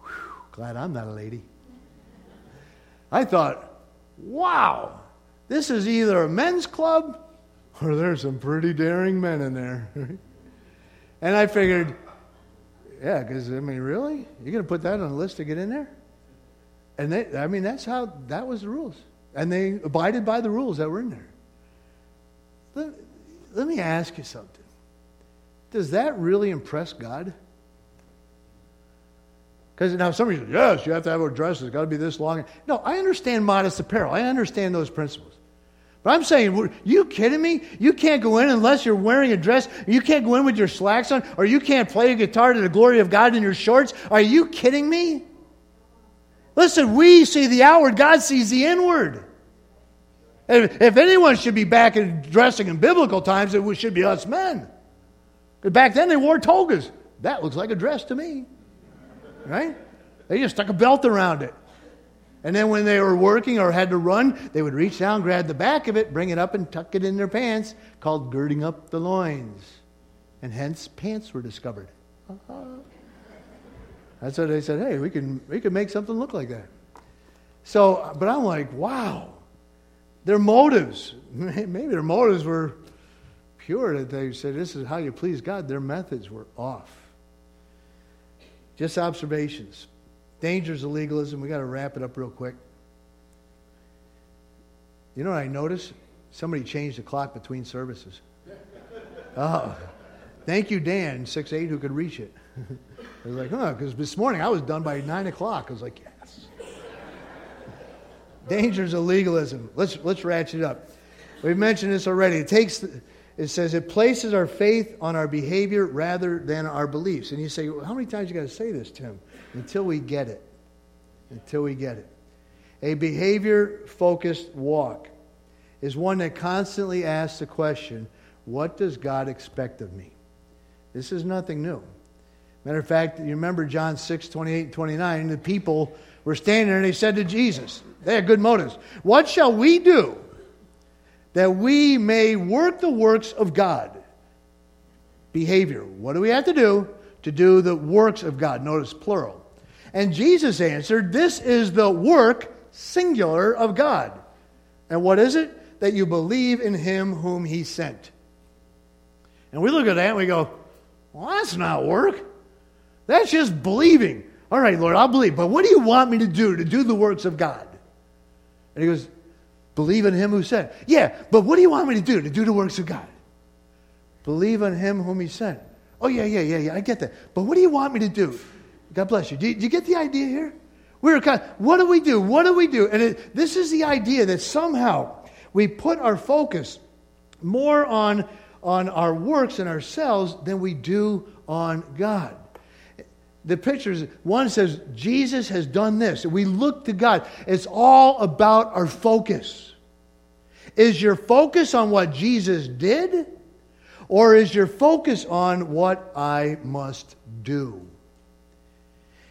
Whew, glad I'm not a lady. I thought, wow, this is either a men's club or there's some pretty daring men in there. (laughs) and I figured, yeah, because, I mean, really? You're going to put that on a list to get in there? And they, I mean, that's how, that was the rules. And they abided by the rules that were in there. Let, let me ask you something. Does that really impress God? Because now somebody says, yes, you have to have a dress. It's got to be this long. No, I understand modest apparel. I understand those principles. But I'm saying, you kidding me? You can't go in unless you're wearing a dress. You can't go in with your slacks on, or you can't play a guitar to the glory of God in your shorts. Are you kidding me? Listen, we see the outward, God sees the inward. If, if anyone should be back in dressing in biblical times, it should be us men. But back then they wore togas. That looks like a dress to me. Right? They just stuck a belt around it. And then when they were working or had to run, they would reach down, grab the back of it, bring it up, and tuck it in their pants, called girding up the loins. and hence pants were discovered. Uh-huh. That's what they said. Hey, we can we can make something look like that. So, but I'm like, wow, their motives. (laughs) Maybe their motives were pure. That they said this is how you please God. Their methods were off. Just observations. Dangers of legalism. We got to wrap it up real quick. You know what I noticed? Somebody changed the clock between services. (laughs) Oh, thank you, Dan, six eight, who could reach it. (laughs) I was like, huh, because this morning I was done by 9 o'clock. I was like, yes. (laughs) Dangers of legalism. Let's, let's ratchet it up. We've mentioned this already. It takes, it says it places our faith on our behavior rather than our beliefs. And you say, well, how many times you got to say this, Tim? Until we get it. Until we get it. A behavior focused walk is one that constantly asks the question, what does God expect of me? This is nothing new. Matter of fact, you remember John 6, 28 and 29, the people were standing there and they said to Jesus, they had good motives, What shall we do that we may work the works of God? Behavior. What do we have to do to do the works of God? Notice plural. And Jesus answered, This is the work, singular, of God. And what is it? That you believe in him whom he sent. And we look at that and we go, Well, that's not work. That's just believing. All right, Lord, I'll believe. But what do you want me to do to do the works of God? And he goes, Believe in him who sent. Yeah, but what do you want me to do to do the works of God? Believe in him whom he sent. Oh, yeah, yeah, yeah, yeah, I get that. But what do you want me to do? God bless you. Do you, do you get the idea here? We're kind of, what do we do? What do we do? And it, this is the idea that somehow we put our focus more on, on our works and ourselves than we do on God the pictures, one says, Jesus has done this. We look to God. It's all about our focus. Is your focus on what Jesus did, or is your focus on what I must do?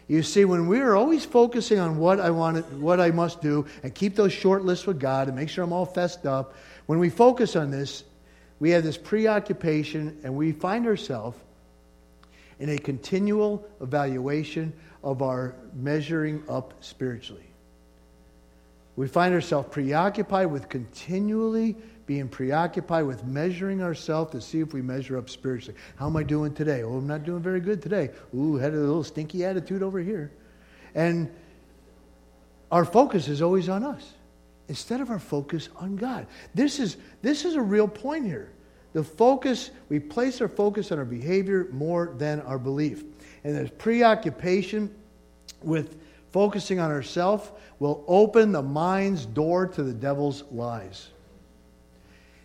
You see, when we are always focusing on what I want, what I must do, and keep those short lists with God, and make sure I'm all fessed up, when we focus on this, we have this preoccupation, and we find ourselves in a continual evaluation of our measuring up spiritually. We find ourselves preoccupied with continually being preoccupied with measuring ourselves to see if we measure up spiritually. How am I doing today? Oh, I'm not doing very good today. Ooh, had a little stinky attitude over here. And our focus is always on us instead of our focus on God. This is, this is a real point here. The focus, we place our focus on our behavior more than our belief. And this preoccupation with focusing on ourselves will open the mind's door to the devil's lies.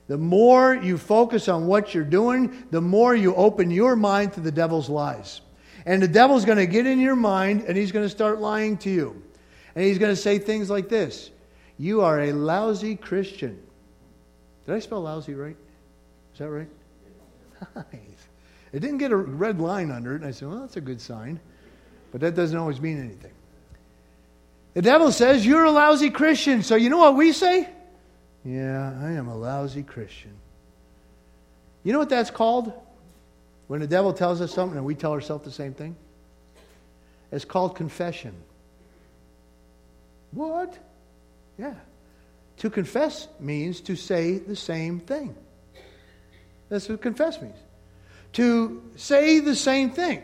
The more you focus on what you're doing, the more you open your mind to the devil's lies. And the devil's going to get in your mind and he's going to start lying to you. And he's going to say things like this You are a lousy Christian. Did I spell lousy right? Is that right? Nice. It didn't get a red line under it, and I said, well, that's a good sign. But that doesn't always mean anything. The devil says, You're a lousy Christian. So you know what we say? Yeah, I am a lousy Christian. You know what that's called? When the devil tells us something and we tell ourselves the same thing? It's called confession. What? Yeah. To confess means to say the same thing. That's what confess means. To say the same thing.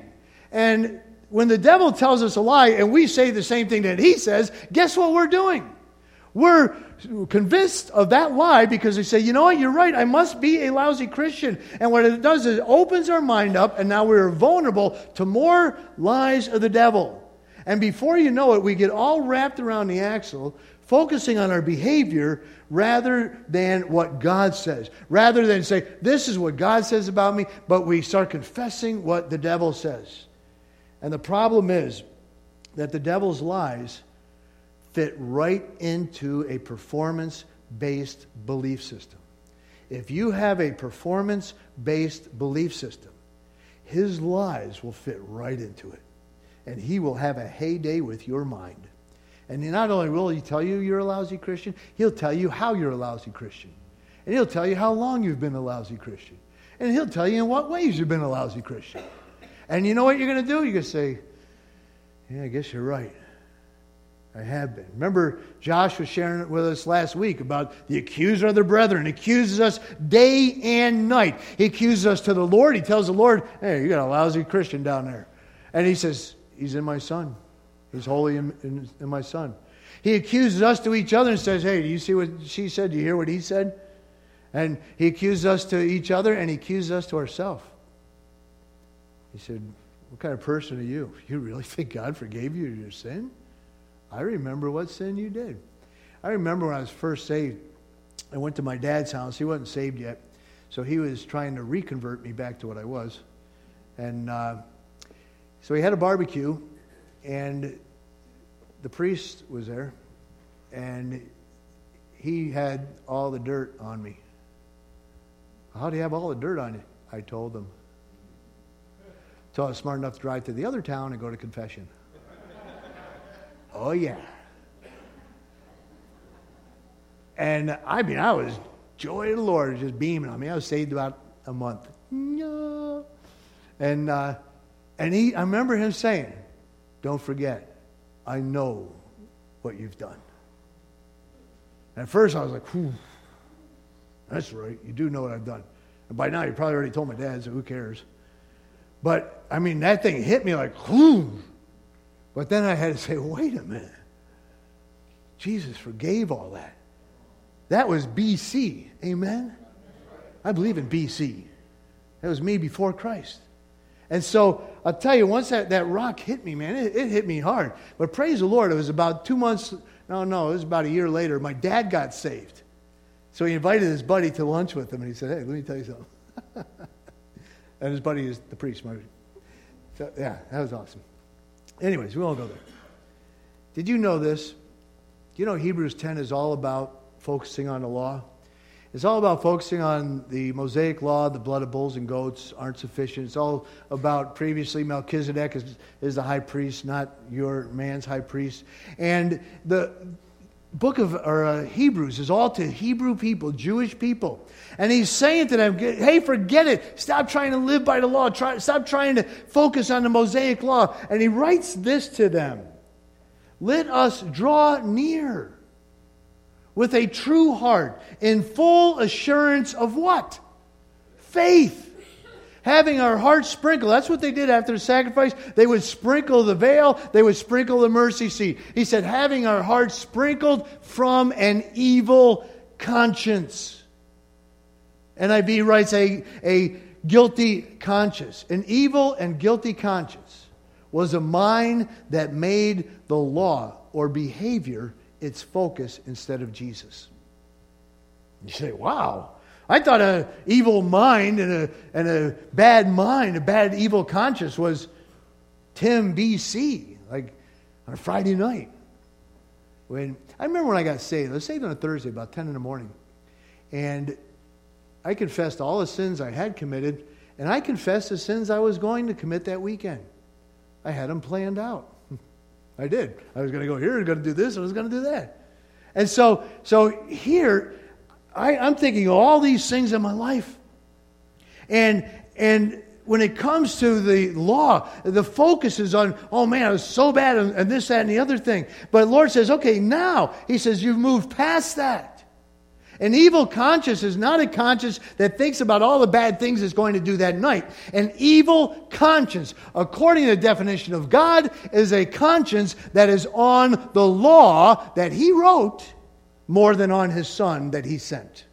And when the devil tells us a lie and we say the same thing that he says, guess what we're doing? We're convinced of that lie because they say, you know what, you're right, I must be a lousy Christian. And what it does is it opens our mind up, and now we're vulnerable to more lies of the devil. And before you know it, we get all wrapped around the axle, focusing on our behavior rather than what God says. Rather than say, this is what God says about me, but we start confessing what the devil says. And the problem is that the devil's lies fit right into a performance based belief system. If you have a performance based belief system, his lies will fit right into it. And he will have a heyday with your mind. And not only will he tell you you're a lousy Christian, he'll tell you how you're a lousy Christian. And he'll tell you how long you've been a lousy Christian. And he'll tell you in what ways you've been a lousy Christian. And you know what you're going to do? You're going to say, Yeah, I guess you're right. I have been. Remember, Josh was sharing it with us last week about the accuser of the brethren. He accuses us day and night. He accuses us to the Lord. He tells the Lord, Hey, you got a lousy Christian down there. And he says, He's in my son. He's holy in, in, in my son. He accuses us to each other and says, Hey, do you see what she said? Do you hear what he said? And he accuses us to each other and he accuses us to ourselves. He said, What kind of person are you? You really think God forgave you your sin? I remember what sin you did. I remember when I was first saved, I went to my dad's house. He wasn't saved yet. So he was trying to reconvert me back to what I was. And uh, so he had a barbecue, and the priest was there, and he had all the dirt on me. How do you have all the dirt on you? I told him. So I was smart enough to drive to the other town and go to confession. Oh, yeah. And I mean, I was joy of the Lord just beaming on me. I was saved about a month. And, uh, and he, I remember him saying, Don't forget, I know what you've done. At first, I was like, That's right. You do know what I've done. And by now, you probably already told my dad, so who cares? But, I mean, that thing hit me like, Whew. But then I had to say, wait a minute. Jesus forgave all that. That was BC. Amen? I believe in BC. That was me before Christ. And so I'll tell you, once that, that rock hit me, man, it, it hit me hard. But praise the Lord, it was about two months, no, no, it was about a year later. My dad got saved. So he invited his buddy to lunch with him, and he said, Hey, let me tell you something. (laughs) and his buddy is the priest. So, yeah, that was awesome. Anyways, we won't go there. Did you know this? You know, Hebrews 10 is all about focusing on the law. It's all about focusing on the Mosaic law, the blood of bulls and goats aren't sufficient. It's all about previously Melchizedek is, is the high priest, not your man's high priest. And the book of or, uh, Hebrews is all to Hebrew people, Jewish people. And he's saying to them, hey, forget it. Stop trying to live by the law. Try, stop trying to focus on the Mosaic law. And he writes this to them Let us draw near with a true heart in full assurance of what? Faith having our hearts sprinkled. That's what they did after the sacrifice. They would sprinkle the veil, they would sprinkle the mercy seat. He said, having our hearts sprinkled from an evil conscience. NIV writes a, a guilty conscience. An evil and guilty conscience was a mind that made the law or behavior its focus instead of Jesus. You say, wow, I thought an evil mind and a, and a bad mind, a bad evil conscience was Tim BC, like on a Friday night. When I remember when I got saved, I was saved on a Thursday about 10 in the morning. And I confessed all the sins I had committed, and I confessed the sins I was going to commit that weekend. I had them planned out. (laughs) I did. I was going to go here, I was going to do this, I was going to do that. And so, so here, I, I'm thinking all these things in my life. And, and when it comes to the law, the focus is on, oh man, I was so bad and, and this, that, and the other thing. But the Lord says, okay, now, He says, you've moved past that. An evil conscience is not a conscience that thinks about all the bad things it's going to do that night. An evil conscience, according to the definition of God, is a conscience that is on the law that He wrote more than on his son that he sent.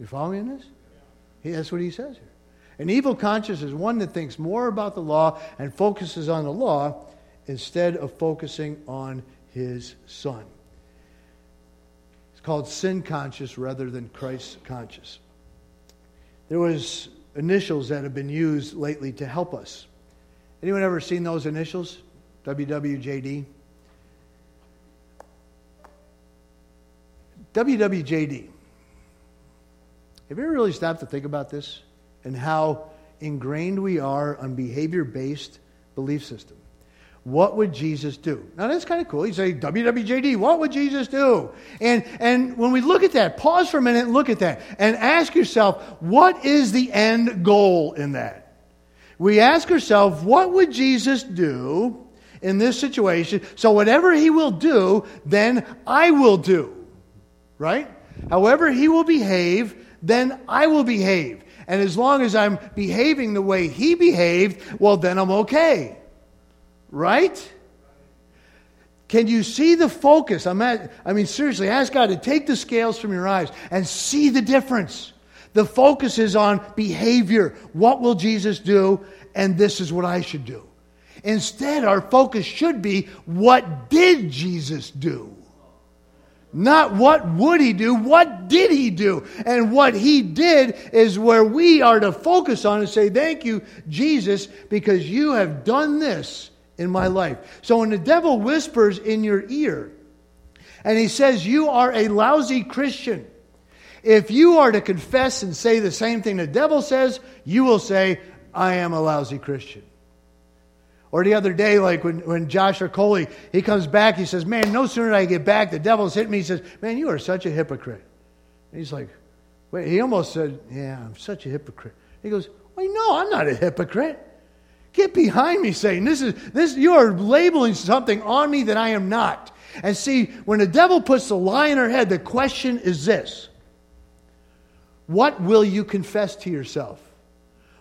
You follow me in this? He, that's what he says here. An evil conscience is one that thinks more about the law and focuses on the law instead of focusing on his son. It's called sin conscious rather than Christ conscious. There was initials that have been used lately to help us. Anyone ever seen those initials? WWJD? WWJD. Have you ever really stopped to think about this and how ingrained we are on behavior based belief system? What would Jesus do? Now that's kind of cool. You say, WWJD, what would Jesus do? And, and when we look at that, pause for a minute and look at that and ask yourself, what is the end goal in that? We ask ourselves, what would Jesus do in this situation? So whatever he will do, then I will do. Right? However he will behave, then I will behave. And as long as I'm behaving the way he behaved, well, then I'm okay. Right? Can you see the focus? I'm at, I mean, seriously, ask God to take the scales from your eyes and see the difference. The focus is on behavior. What will Jesus do? And this is what I should do. Instead, our focus should be what did Jesus do? Not what would he do, what did he do? And what he did is where we are to focus on and say, Thank you, Jesus, because you have done this in my life. So when the devil whispers in your ear and he says, You are a lousy Christian, if you are to confess and say the same thing the devil says, you will say, I am a lousy Christian. Or the other day, like when, when Josh Coley, he comes back, he says, Man, no sooner I get back, the devil's hit me. He says, Man, you are such a hypocrite. And he's like, Wait, he almost said, Yeah, I'm such a hypocrite. He goes, Well, no, I'm not a hypocrite. Get behind me, Satan. This is this you are labeling something on me that I am not. And see, when the devil puts the lie in our head, the question is this What will you confess to yourself?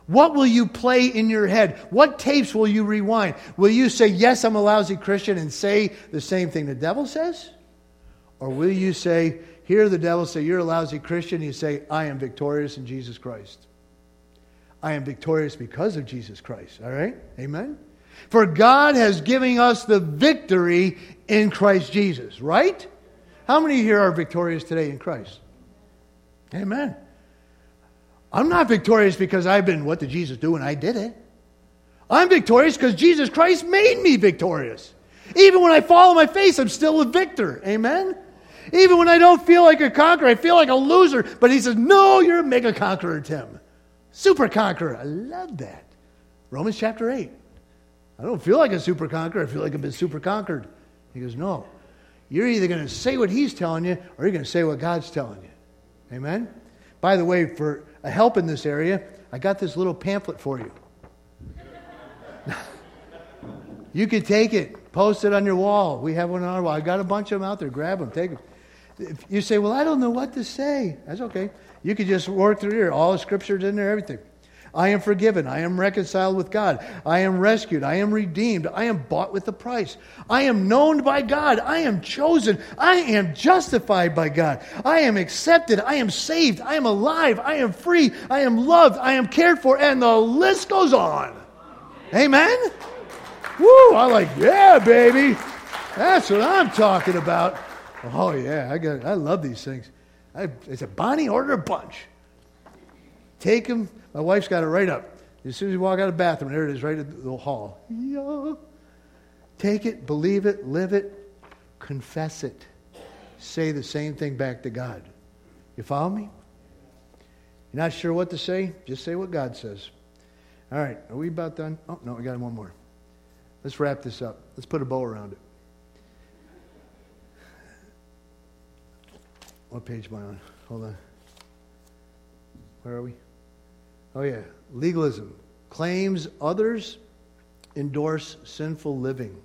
What will you play in your head? What tapes will you rewind? Will you say, Yes, I'm a lousy Christian, and say the same thing the devil says? Or will you say, Hear the devil say, You're a lousy Christian, you say, I am victorious in Jesus Christ. I am victorious because of Jesus Christ. All right? Amen? For God has given us the victory in Christ Jesus, right? How many here are victorious today in Christ? Amen. I'm not victorious because I've been, what did Jesus do? And I did it. I'm victorious because Jesus Christ made me victorious. Even when I fall on my face, I'm still a victor. Amen? Even when I don't feel like a conqueror, I feel like a loser. But he says, No, you're a mega conqueror, Tim. Super conqueror. I love that. Romans chapter 8. I don't feel like a super conqueror. I feel like I've been super conquered. He goes, No. You're either going to say what he's telling you or you're going to say what God's telling you. Amen? By the way, for a help in this area, I got this little pamphlet for you. (laughs) you can take it, post it on your wall. We have one on our wall. I got a bunch of them out there. Grab them, take them. If you say, Well, I don't know what to say, that's okay. You can just work through here. All the scriptures in there, everything. I am forgiven. I am reconciled with God. I am rescued. I am redeemed. I am bought with a price. I am known by God. I am chosen. I am justified by God. I am accepted. I am saved. I am alive. I am free. I am loved. I am cared for. And the list goes on. Amen? Woo! I like, yeah, baby. That's what I'm talking about. Oh, yeah. I, got, I love these things. I, I said, Bonnie, order a bunch. Take them my wife's got it right up. As soon as you walk out of the bathroom, there it is, right in the hall. Yeah. Take it, believe it, live it, confess it. Say the same thing back to God. You follow me? You're not sure what to say? Just say what God says. All right, are we about done? Oh, no, we got one more. Let's wrap this up. Let's put a bow around it. What page am I on? Hold on. Where are we? Oh, yeah. Legalism claims others endorse sinful living.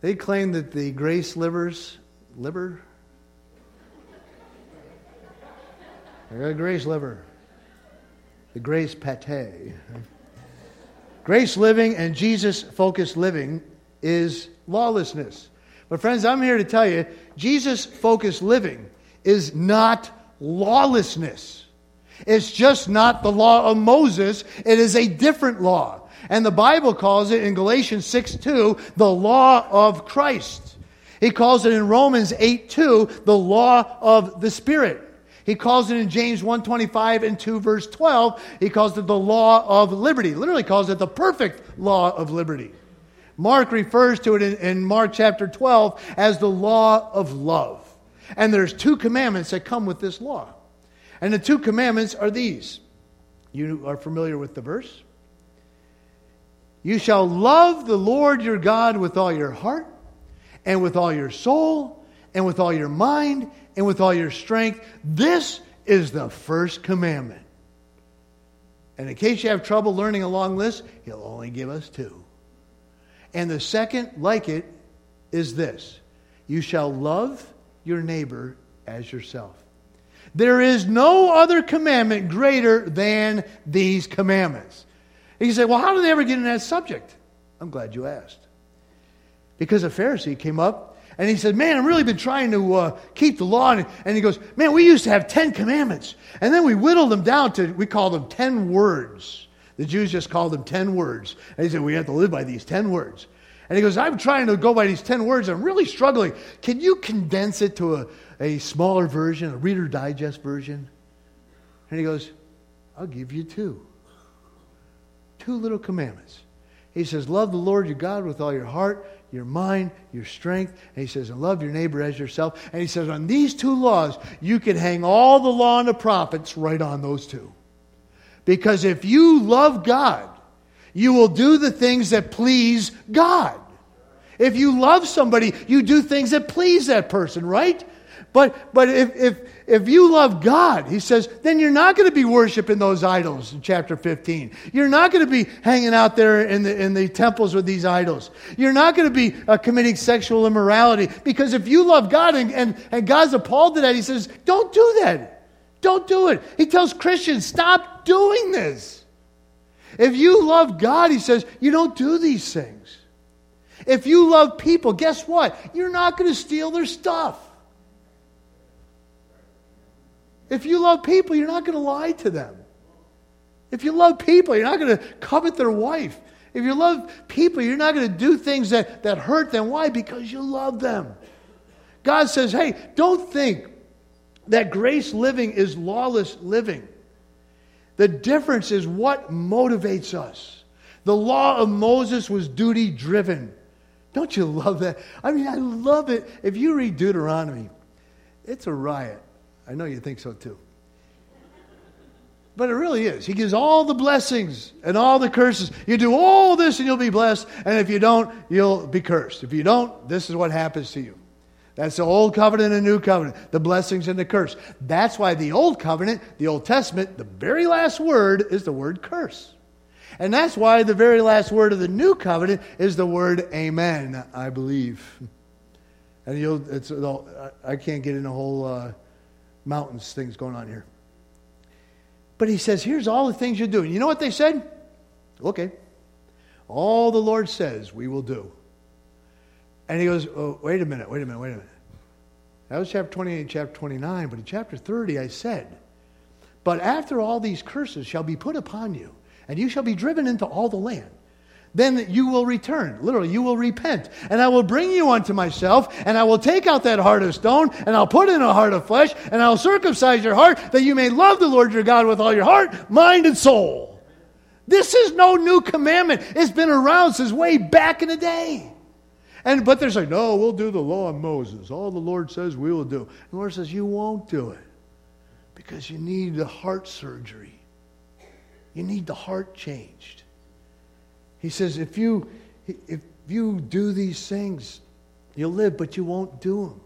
They claim that the grace livers, liver? I got a grace liver. The grace pate. Grace living and Jesus focused living is lawlessness. But, friends, I'm here to tell you Jesus focused living is not lawlessness. It's just not the law of Moses, it is a different law. And the Bible calls it in Galatians 6 2 the law of Christ. He calls it in Romans 8 2 the law of the Spirit. He calls it in James 125 and 2 verse 12, he calls it the law of liberty. Literally calls it the perfect law of liberty. Mark refers to it in, in Mark chapter 12 as the law of love. And there's two commandments that come with this law. And the two commandments are these. You are familiar with the verse? You shall love the Lord your God with all your heart, and with all your soul, and with all your mind, and with all your strength. This is the first commandment. And in case you have trouble learning a long list, he'll only give us two. And the second, like it, is this You shall love your neighbor as yourself. There is no other commandment greater than these commandments. And you say, well, how did they ever get in that subject? I'm glad you asked. Because a Pharisee came up and he said, Man, I've really been trying to uh, keep the law. And he goes, Man, we used to have 10 commandments. And then we whittled them down to, we call them 10 words. The Jews just called them 10 words. And he said, We have to live by these 10 words. And he goes, I'm trying to go by these 10 words. I'm really struggling. Can you condense it to a, a smaller version, a Reader Digest version? And he goes, I'll give you two. Two little commandments. He says, Love the Lord your God with all your heart, your mind, your strength. And he says, and love your neighbor as yourself. And he says, on these two laws, you can hang all the law and the prophets right on those two. Because if you love God, you will do the things that please God. If you love somebody, you do things that please that person, right? But, but if, if, if you love God, he says, then you're not going to be worshiping those idols in chapter 15. You're not going to be hanging out there in the, in the temples with these idols. You're not going to be uh, committing sexual immorality because if you love God and, and, and God's appalled to that, he says, don't do that. Don't do it. He tells Christians, stop doing this. If you love God, he says, you don't do these things. If you love people, guess what? You're not going to steal their stuff. If you love people, you're not going to lie to them. If you love people, you're not going to covet their wife. If you love people, you're not going to do things that, that hurt them. Why? Because you love them. God says, hey, don't think that grace living is lawless living. The difference is what motivates us. The law of Moses was duty driven. Don't you love that? I mean, I love it. If you read Deuteronomy, it's a riot. I know you think so too. But it really is. He gives all the blessings and all the curses. You do all this and you'll be blessed. And if you don't, you'll be cursed. If you don't, this is what happens to you. That's the old covenant and the new covenant, the blessings and the curse. That's why the old covenant, the Old Testament, the very last word is the word curse. And that's why the very last word of the new covenant is the word amen, I believe. And you'll, it's, I can't get in a whole uh, mountains things going on here. But he says, here's all the things you do. And you know what they said? Okay. All the Lord says we will do. And he goes, oh, wait a minute, wait a minute, wait a minute. That was chapter 28 and chapter 29. But in chapter 30, I said, But after all these curses shall be put upon you, and you shall be driven into all the land then you will return. Literally, you will repent. And I will bring you unto myself, and I will take out that heart of stone, and I'll put in a heart of flesh, and I'll circumcise your heart, that you may love the Lord your God with all your heart, mind, and soul. This is no new commandment. It's been around since way back in the day. And but they're saying, no, we'll do the law of Moses. All the Lord says we will do. The Lord says, you won't do it. Because you need the heart surgery. You need the heart changed. He says, if you, if you do these things, you'll live, but you won't do them.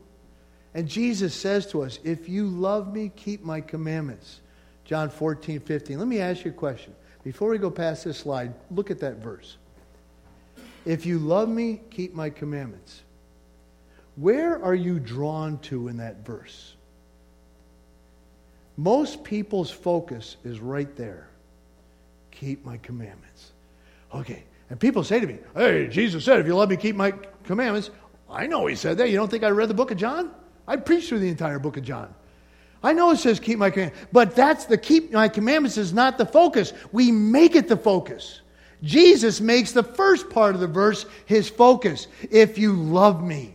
And Jesus says to us, if you love me, keep my commandments. John 14, 15. Let me ask you a question. Before we go past this slide, look at that verse. If you love me, keep my commandments. Where are you drawn to in that verse? Most people's focus is right there. Keep my commandments. Okay. And people say to me, Hey, Jesus said, if you love me, keep my commandments. I know he said that. You don't think I read the book of John? I preached through the entire book of John. I know it says keep my commandments, but that's the keep my commandments is not the focus. We make it the focus. Jesus makes the first part of the verse his focus. If you love me.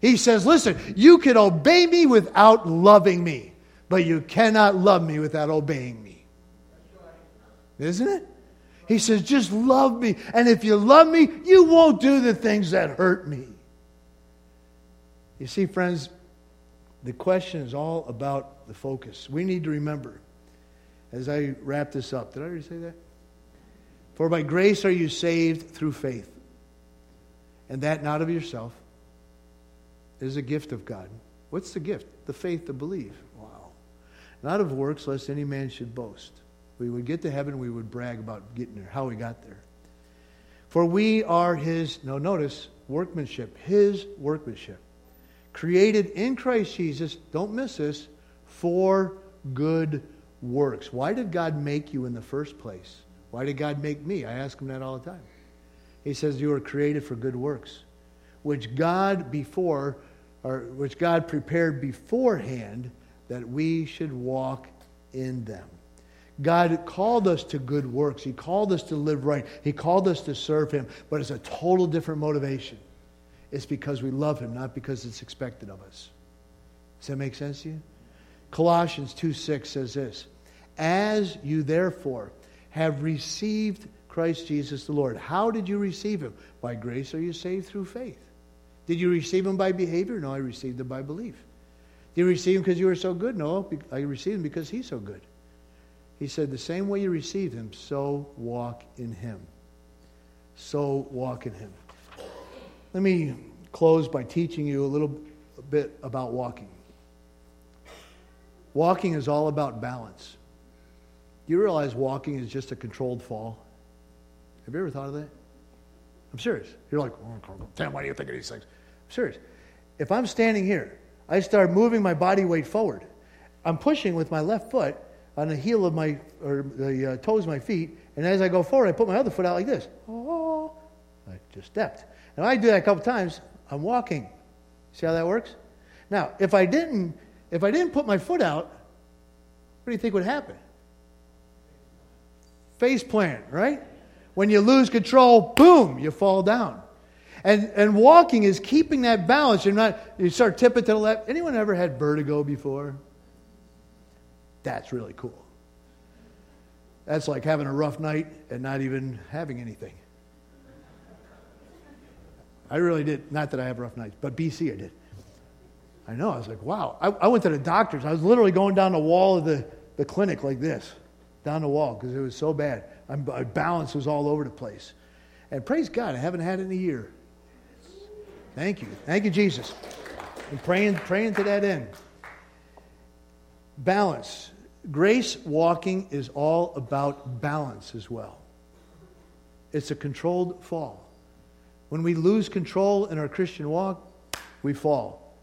He says, listen, you can obey me without loving me, but you cannot love me without obeying me. Isn't it? He says, just love me. And if you love me, you won't do the things that hurt me. You see, friends, the question is all about the focus. We need to remember, as I wrap this up, did I already say that? For by grace are you saved through faith. And that not of yourself is a gift of God. What's the gift? The faith to believe. Wow. Not of works, lest any man should boast. We would get to heaven, we would brag about getting there, how we got there. For we are his, no, notice, workmanship, his workmanship, created in Christ Jesus, don't miss this, for good works. Why did God make you in the first place? Why did God make me? I ask him that all the time. He says, You were created for good works, which God before, or which God prepared beforehand that we should walk in them. God called us to good works. He called us to live right. He called us to serve Him, but it's a total different motivation. It's because we love Him, not because it's expected of us. Does that make sense to you? Colossians 2 6 says this As you therefore have received Christ Jesus the Lord. How did you receive him? By grace are you saved through faith. Did you receive him by behavior? No, I received him by belief. Did you receive him because you were so good? No, I received him because he's so good. He said, The same way you received him, so walk in him. So walk in him. Let me close by teaching you a little bit about walking. Walking is all about balance. Do you realize walking is just a controlled fall? Have you ever thought of that? I'm serious. You're like, oh, Tim, why do you think of these things? I'm serious. If I'm standing here, I start moving my body weight forward. I'm pushing with my left foot on the heel of my, or the uh, toes of my feet, and as I go forward, I put my other foot out like this. Oh, I just stepped. And I do that a couple times, I'm walking. See how that works? Now, if I didn't, if I didn't put my foot out, what do you think would happen? face plant, right? When you lose control, boom, you fall down. And, and walking is keeping that balance. You're not, you start tipping to the left. Anyone ever had vertigo before? That's really cool. That's like having a rough night and not even having anything. I really did. Not that I have rough nights, but BC I did. I know. I was like, wow. I, I went to the doctor's. I was literally going down the wall of the, the clinic like this down the wall because it was so bad. My balance was all over the place. And praise God, I haven't had it in a year. Thank you. Thank you, Jesus. I'm praying, praying to that end. Balance. Grace walking is all about balance as well. It's a controlled fall. When we lose control in our Christian walk, we fall.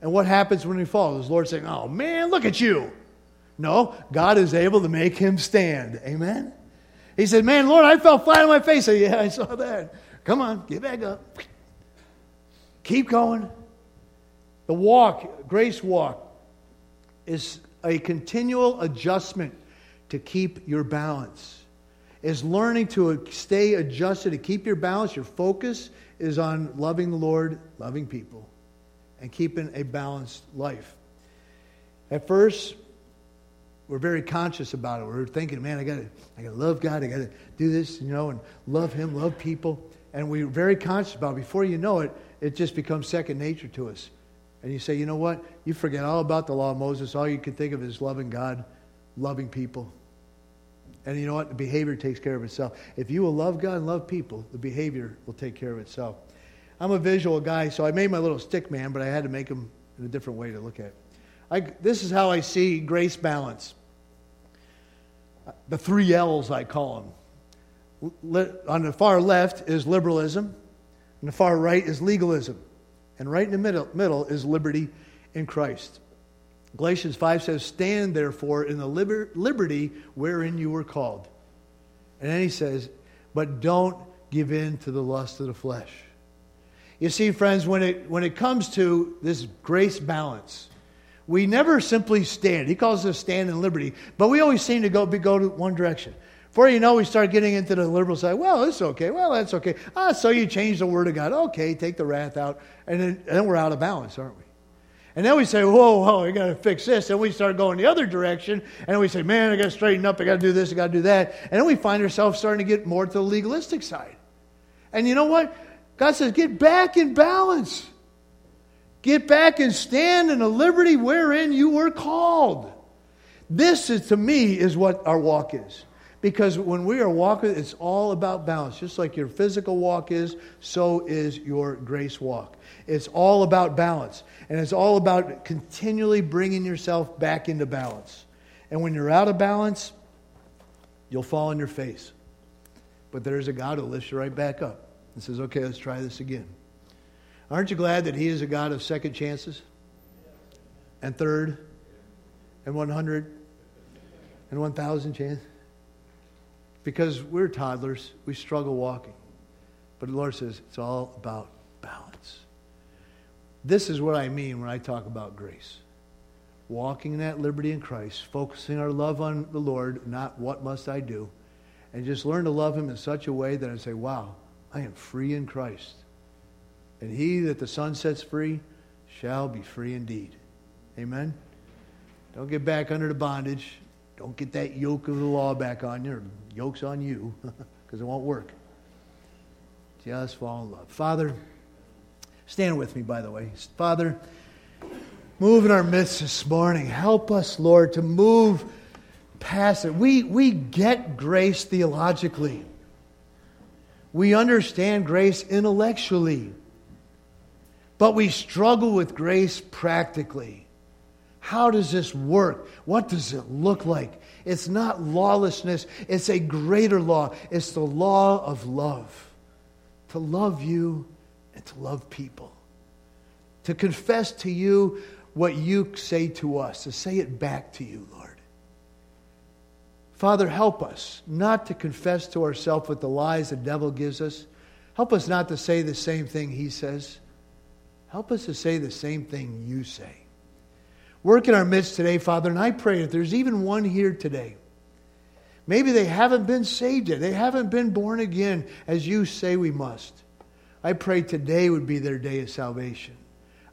And what happens when we fall? The Lord saying, Oh man, look at you. No, God is able to make him stand. Amen? He said, Man, Lord, I fell flat on my face. I said, Yeah, I saw that. Come on, get back up. Keep going. The walk, grace walk, is a continual adjustment to keep your balance. Is learning to stay adjusted, to keep your balance. Your focus is on loving the Lord, loving people, and keeping a balanced life. At first, we're very conscious about it. We're thinking, man, I gotta, I gotta love God. I gotta do this, you know, and love Him, love people. And we're very conscious about it. Before you know it, it just becomes second nature to us. And you say, you know what? You forget all about the law of Moses. All you can think of is loving God, loving people. And you know what? The behavior takes care of itself. If you will love God and love people, the behavior will take care of itself. I'm a visual guy, so I made my little stick man, but I had to make him in a different way to look at. I, this is how I see grace balance the three L's, I call them. On the far left is liberalism, and the far right is legalism. And right in the middle, middle is liberty in Christ. Galatians 5 says, Stand therefore in the liber- liberty wherein you were called. And then he says, But don't give in to the lust of the flesh. You see, friends, when it, when it comes to this grace balance, we never simply stand. He calls us stand in liberty, but we always seem to go, go to one direction. Before you know, we start getting into the liberal side. Well, it's okay. Well, that's okay. Ah, so you change the word of God. Okay, take the wrath out. And then, and then we're out of balance, aren't we? And then we say, whoa, whoa, we got to fix this. And we start going the other direction. And we say, man, I got to straighten up. I got to do this. I got to do that. And then we find ourselves starting to get more to the legalistic side. And you know what? God says, get back in balance. Get back and stand in the liberty wherein you were called. This is, to me, is what our walk is. Because when we are walking, it's all about balance. Just like your physical walk is, so is your grace walk. It's all about balance. And it's all about continually bringing yourself back into balance. And when you're out of balance, you'll fall on your face. But there's a God who lifts you right back up and says, okay, let's try this again. Aren't you glad that He is a God of second chances? And third? And 100? And 1,000 chances? Because we're toddlers, we struggle walking. But the Lord says it's all about balance. This is what I mean when I talk about grace. Walking in that liberty in Christ, focusing our love on the Lord, not what must I do, and just learn to love Him in such a way that I say, wow, I am free in Christ. And he that the Son sets free shall be free indeed. Amen? Don't get back under the bondage. Don't get that yoke of the law back on you. Yoke's on you (laughs) because it won't work. Just fall in love. Father, stand with me, by the way. Father, move in our midst this morning. Help us, Lord, to move past it. We, we get grace theologically, we understand grace intellectually, but we struggle with grace practically. How does this work? What does it look like? It's not lawlessness, it's a greater law. It's the law of love. To love you and to love people. To confess to you what you say to us, to say it back to you, Lord. Father, help us not to confess to ourselves with the lies the devil gives us. Help us not to say the same thing he says. Help us to say the same thing you say. Work in our midst today, Father, and I pray if there's even one here today, maybe they haven't been saved yet, they haven't been born again as you say we must. I pray today would be their day of salvation.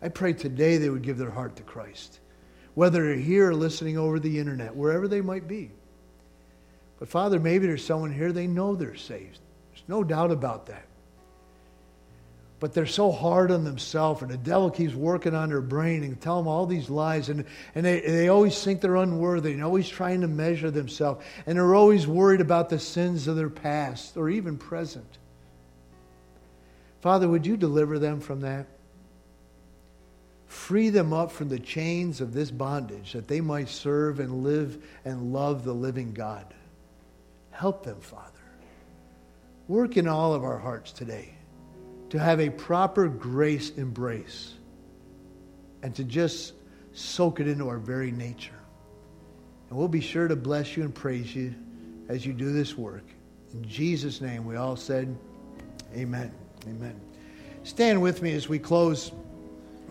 I pray today they would give their heart to Christ, whether they're here or listening over the internet, wherever they might be. But Father, maybe there's someone here, they know they're saved. There's no doubt about that but they're so hard on themselves, and the devil keeps working on their brain and tell them all these lies, and, and they, they always think they're unworthy and always trying to measure themselves, and they're always worried about the sins of their past or even present. Father, would you deliver them from that? Free them up from the chains of this bondage that they might serve and live and love the living God. Help them, Father. Work in all of our hearts today to have a proper grace embrace and to just soak it into our very nature. And we'll be sure to bless you and praise you as you do this work. In Jesus' name, we all said, Amen. Amen. Stand with me as we close.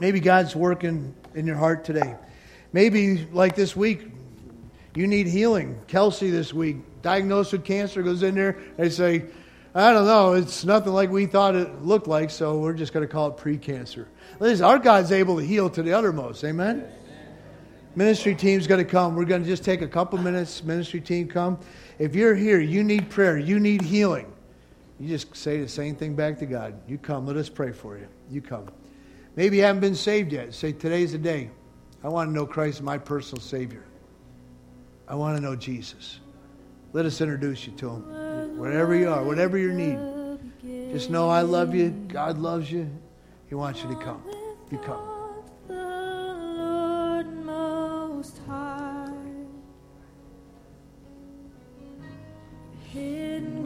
Maybe God's working in your heart today. Maybe, like this week, you need healing. Kelsey this week, diagnosed with cancer, goes in there. They say, I don't know. It's nothing like we thought it looked like, so we're just going to call it precancer. Listen, our God's able to heal to the uttermost. Amen? Ministry team's going to come. We're going to just take a couple minutes. Ministry team, come. If you're here, you need prayer, you need healing. You just say the same thing back to God. You come. Let us pray for you. You come. Maybe you haven't been saved yet. Say, today's the day. I want to know Christ my personal Savior. I want to know Jesus. Let us introduce you to Him. Wherever you are, whatever your need, just know I love you. God loves you. He wants you to come. You come.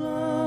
glory.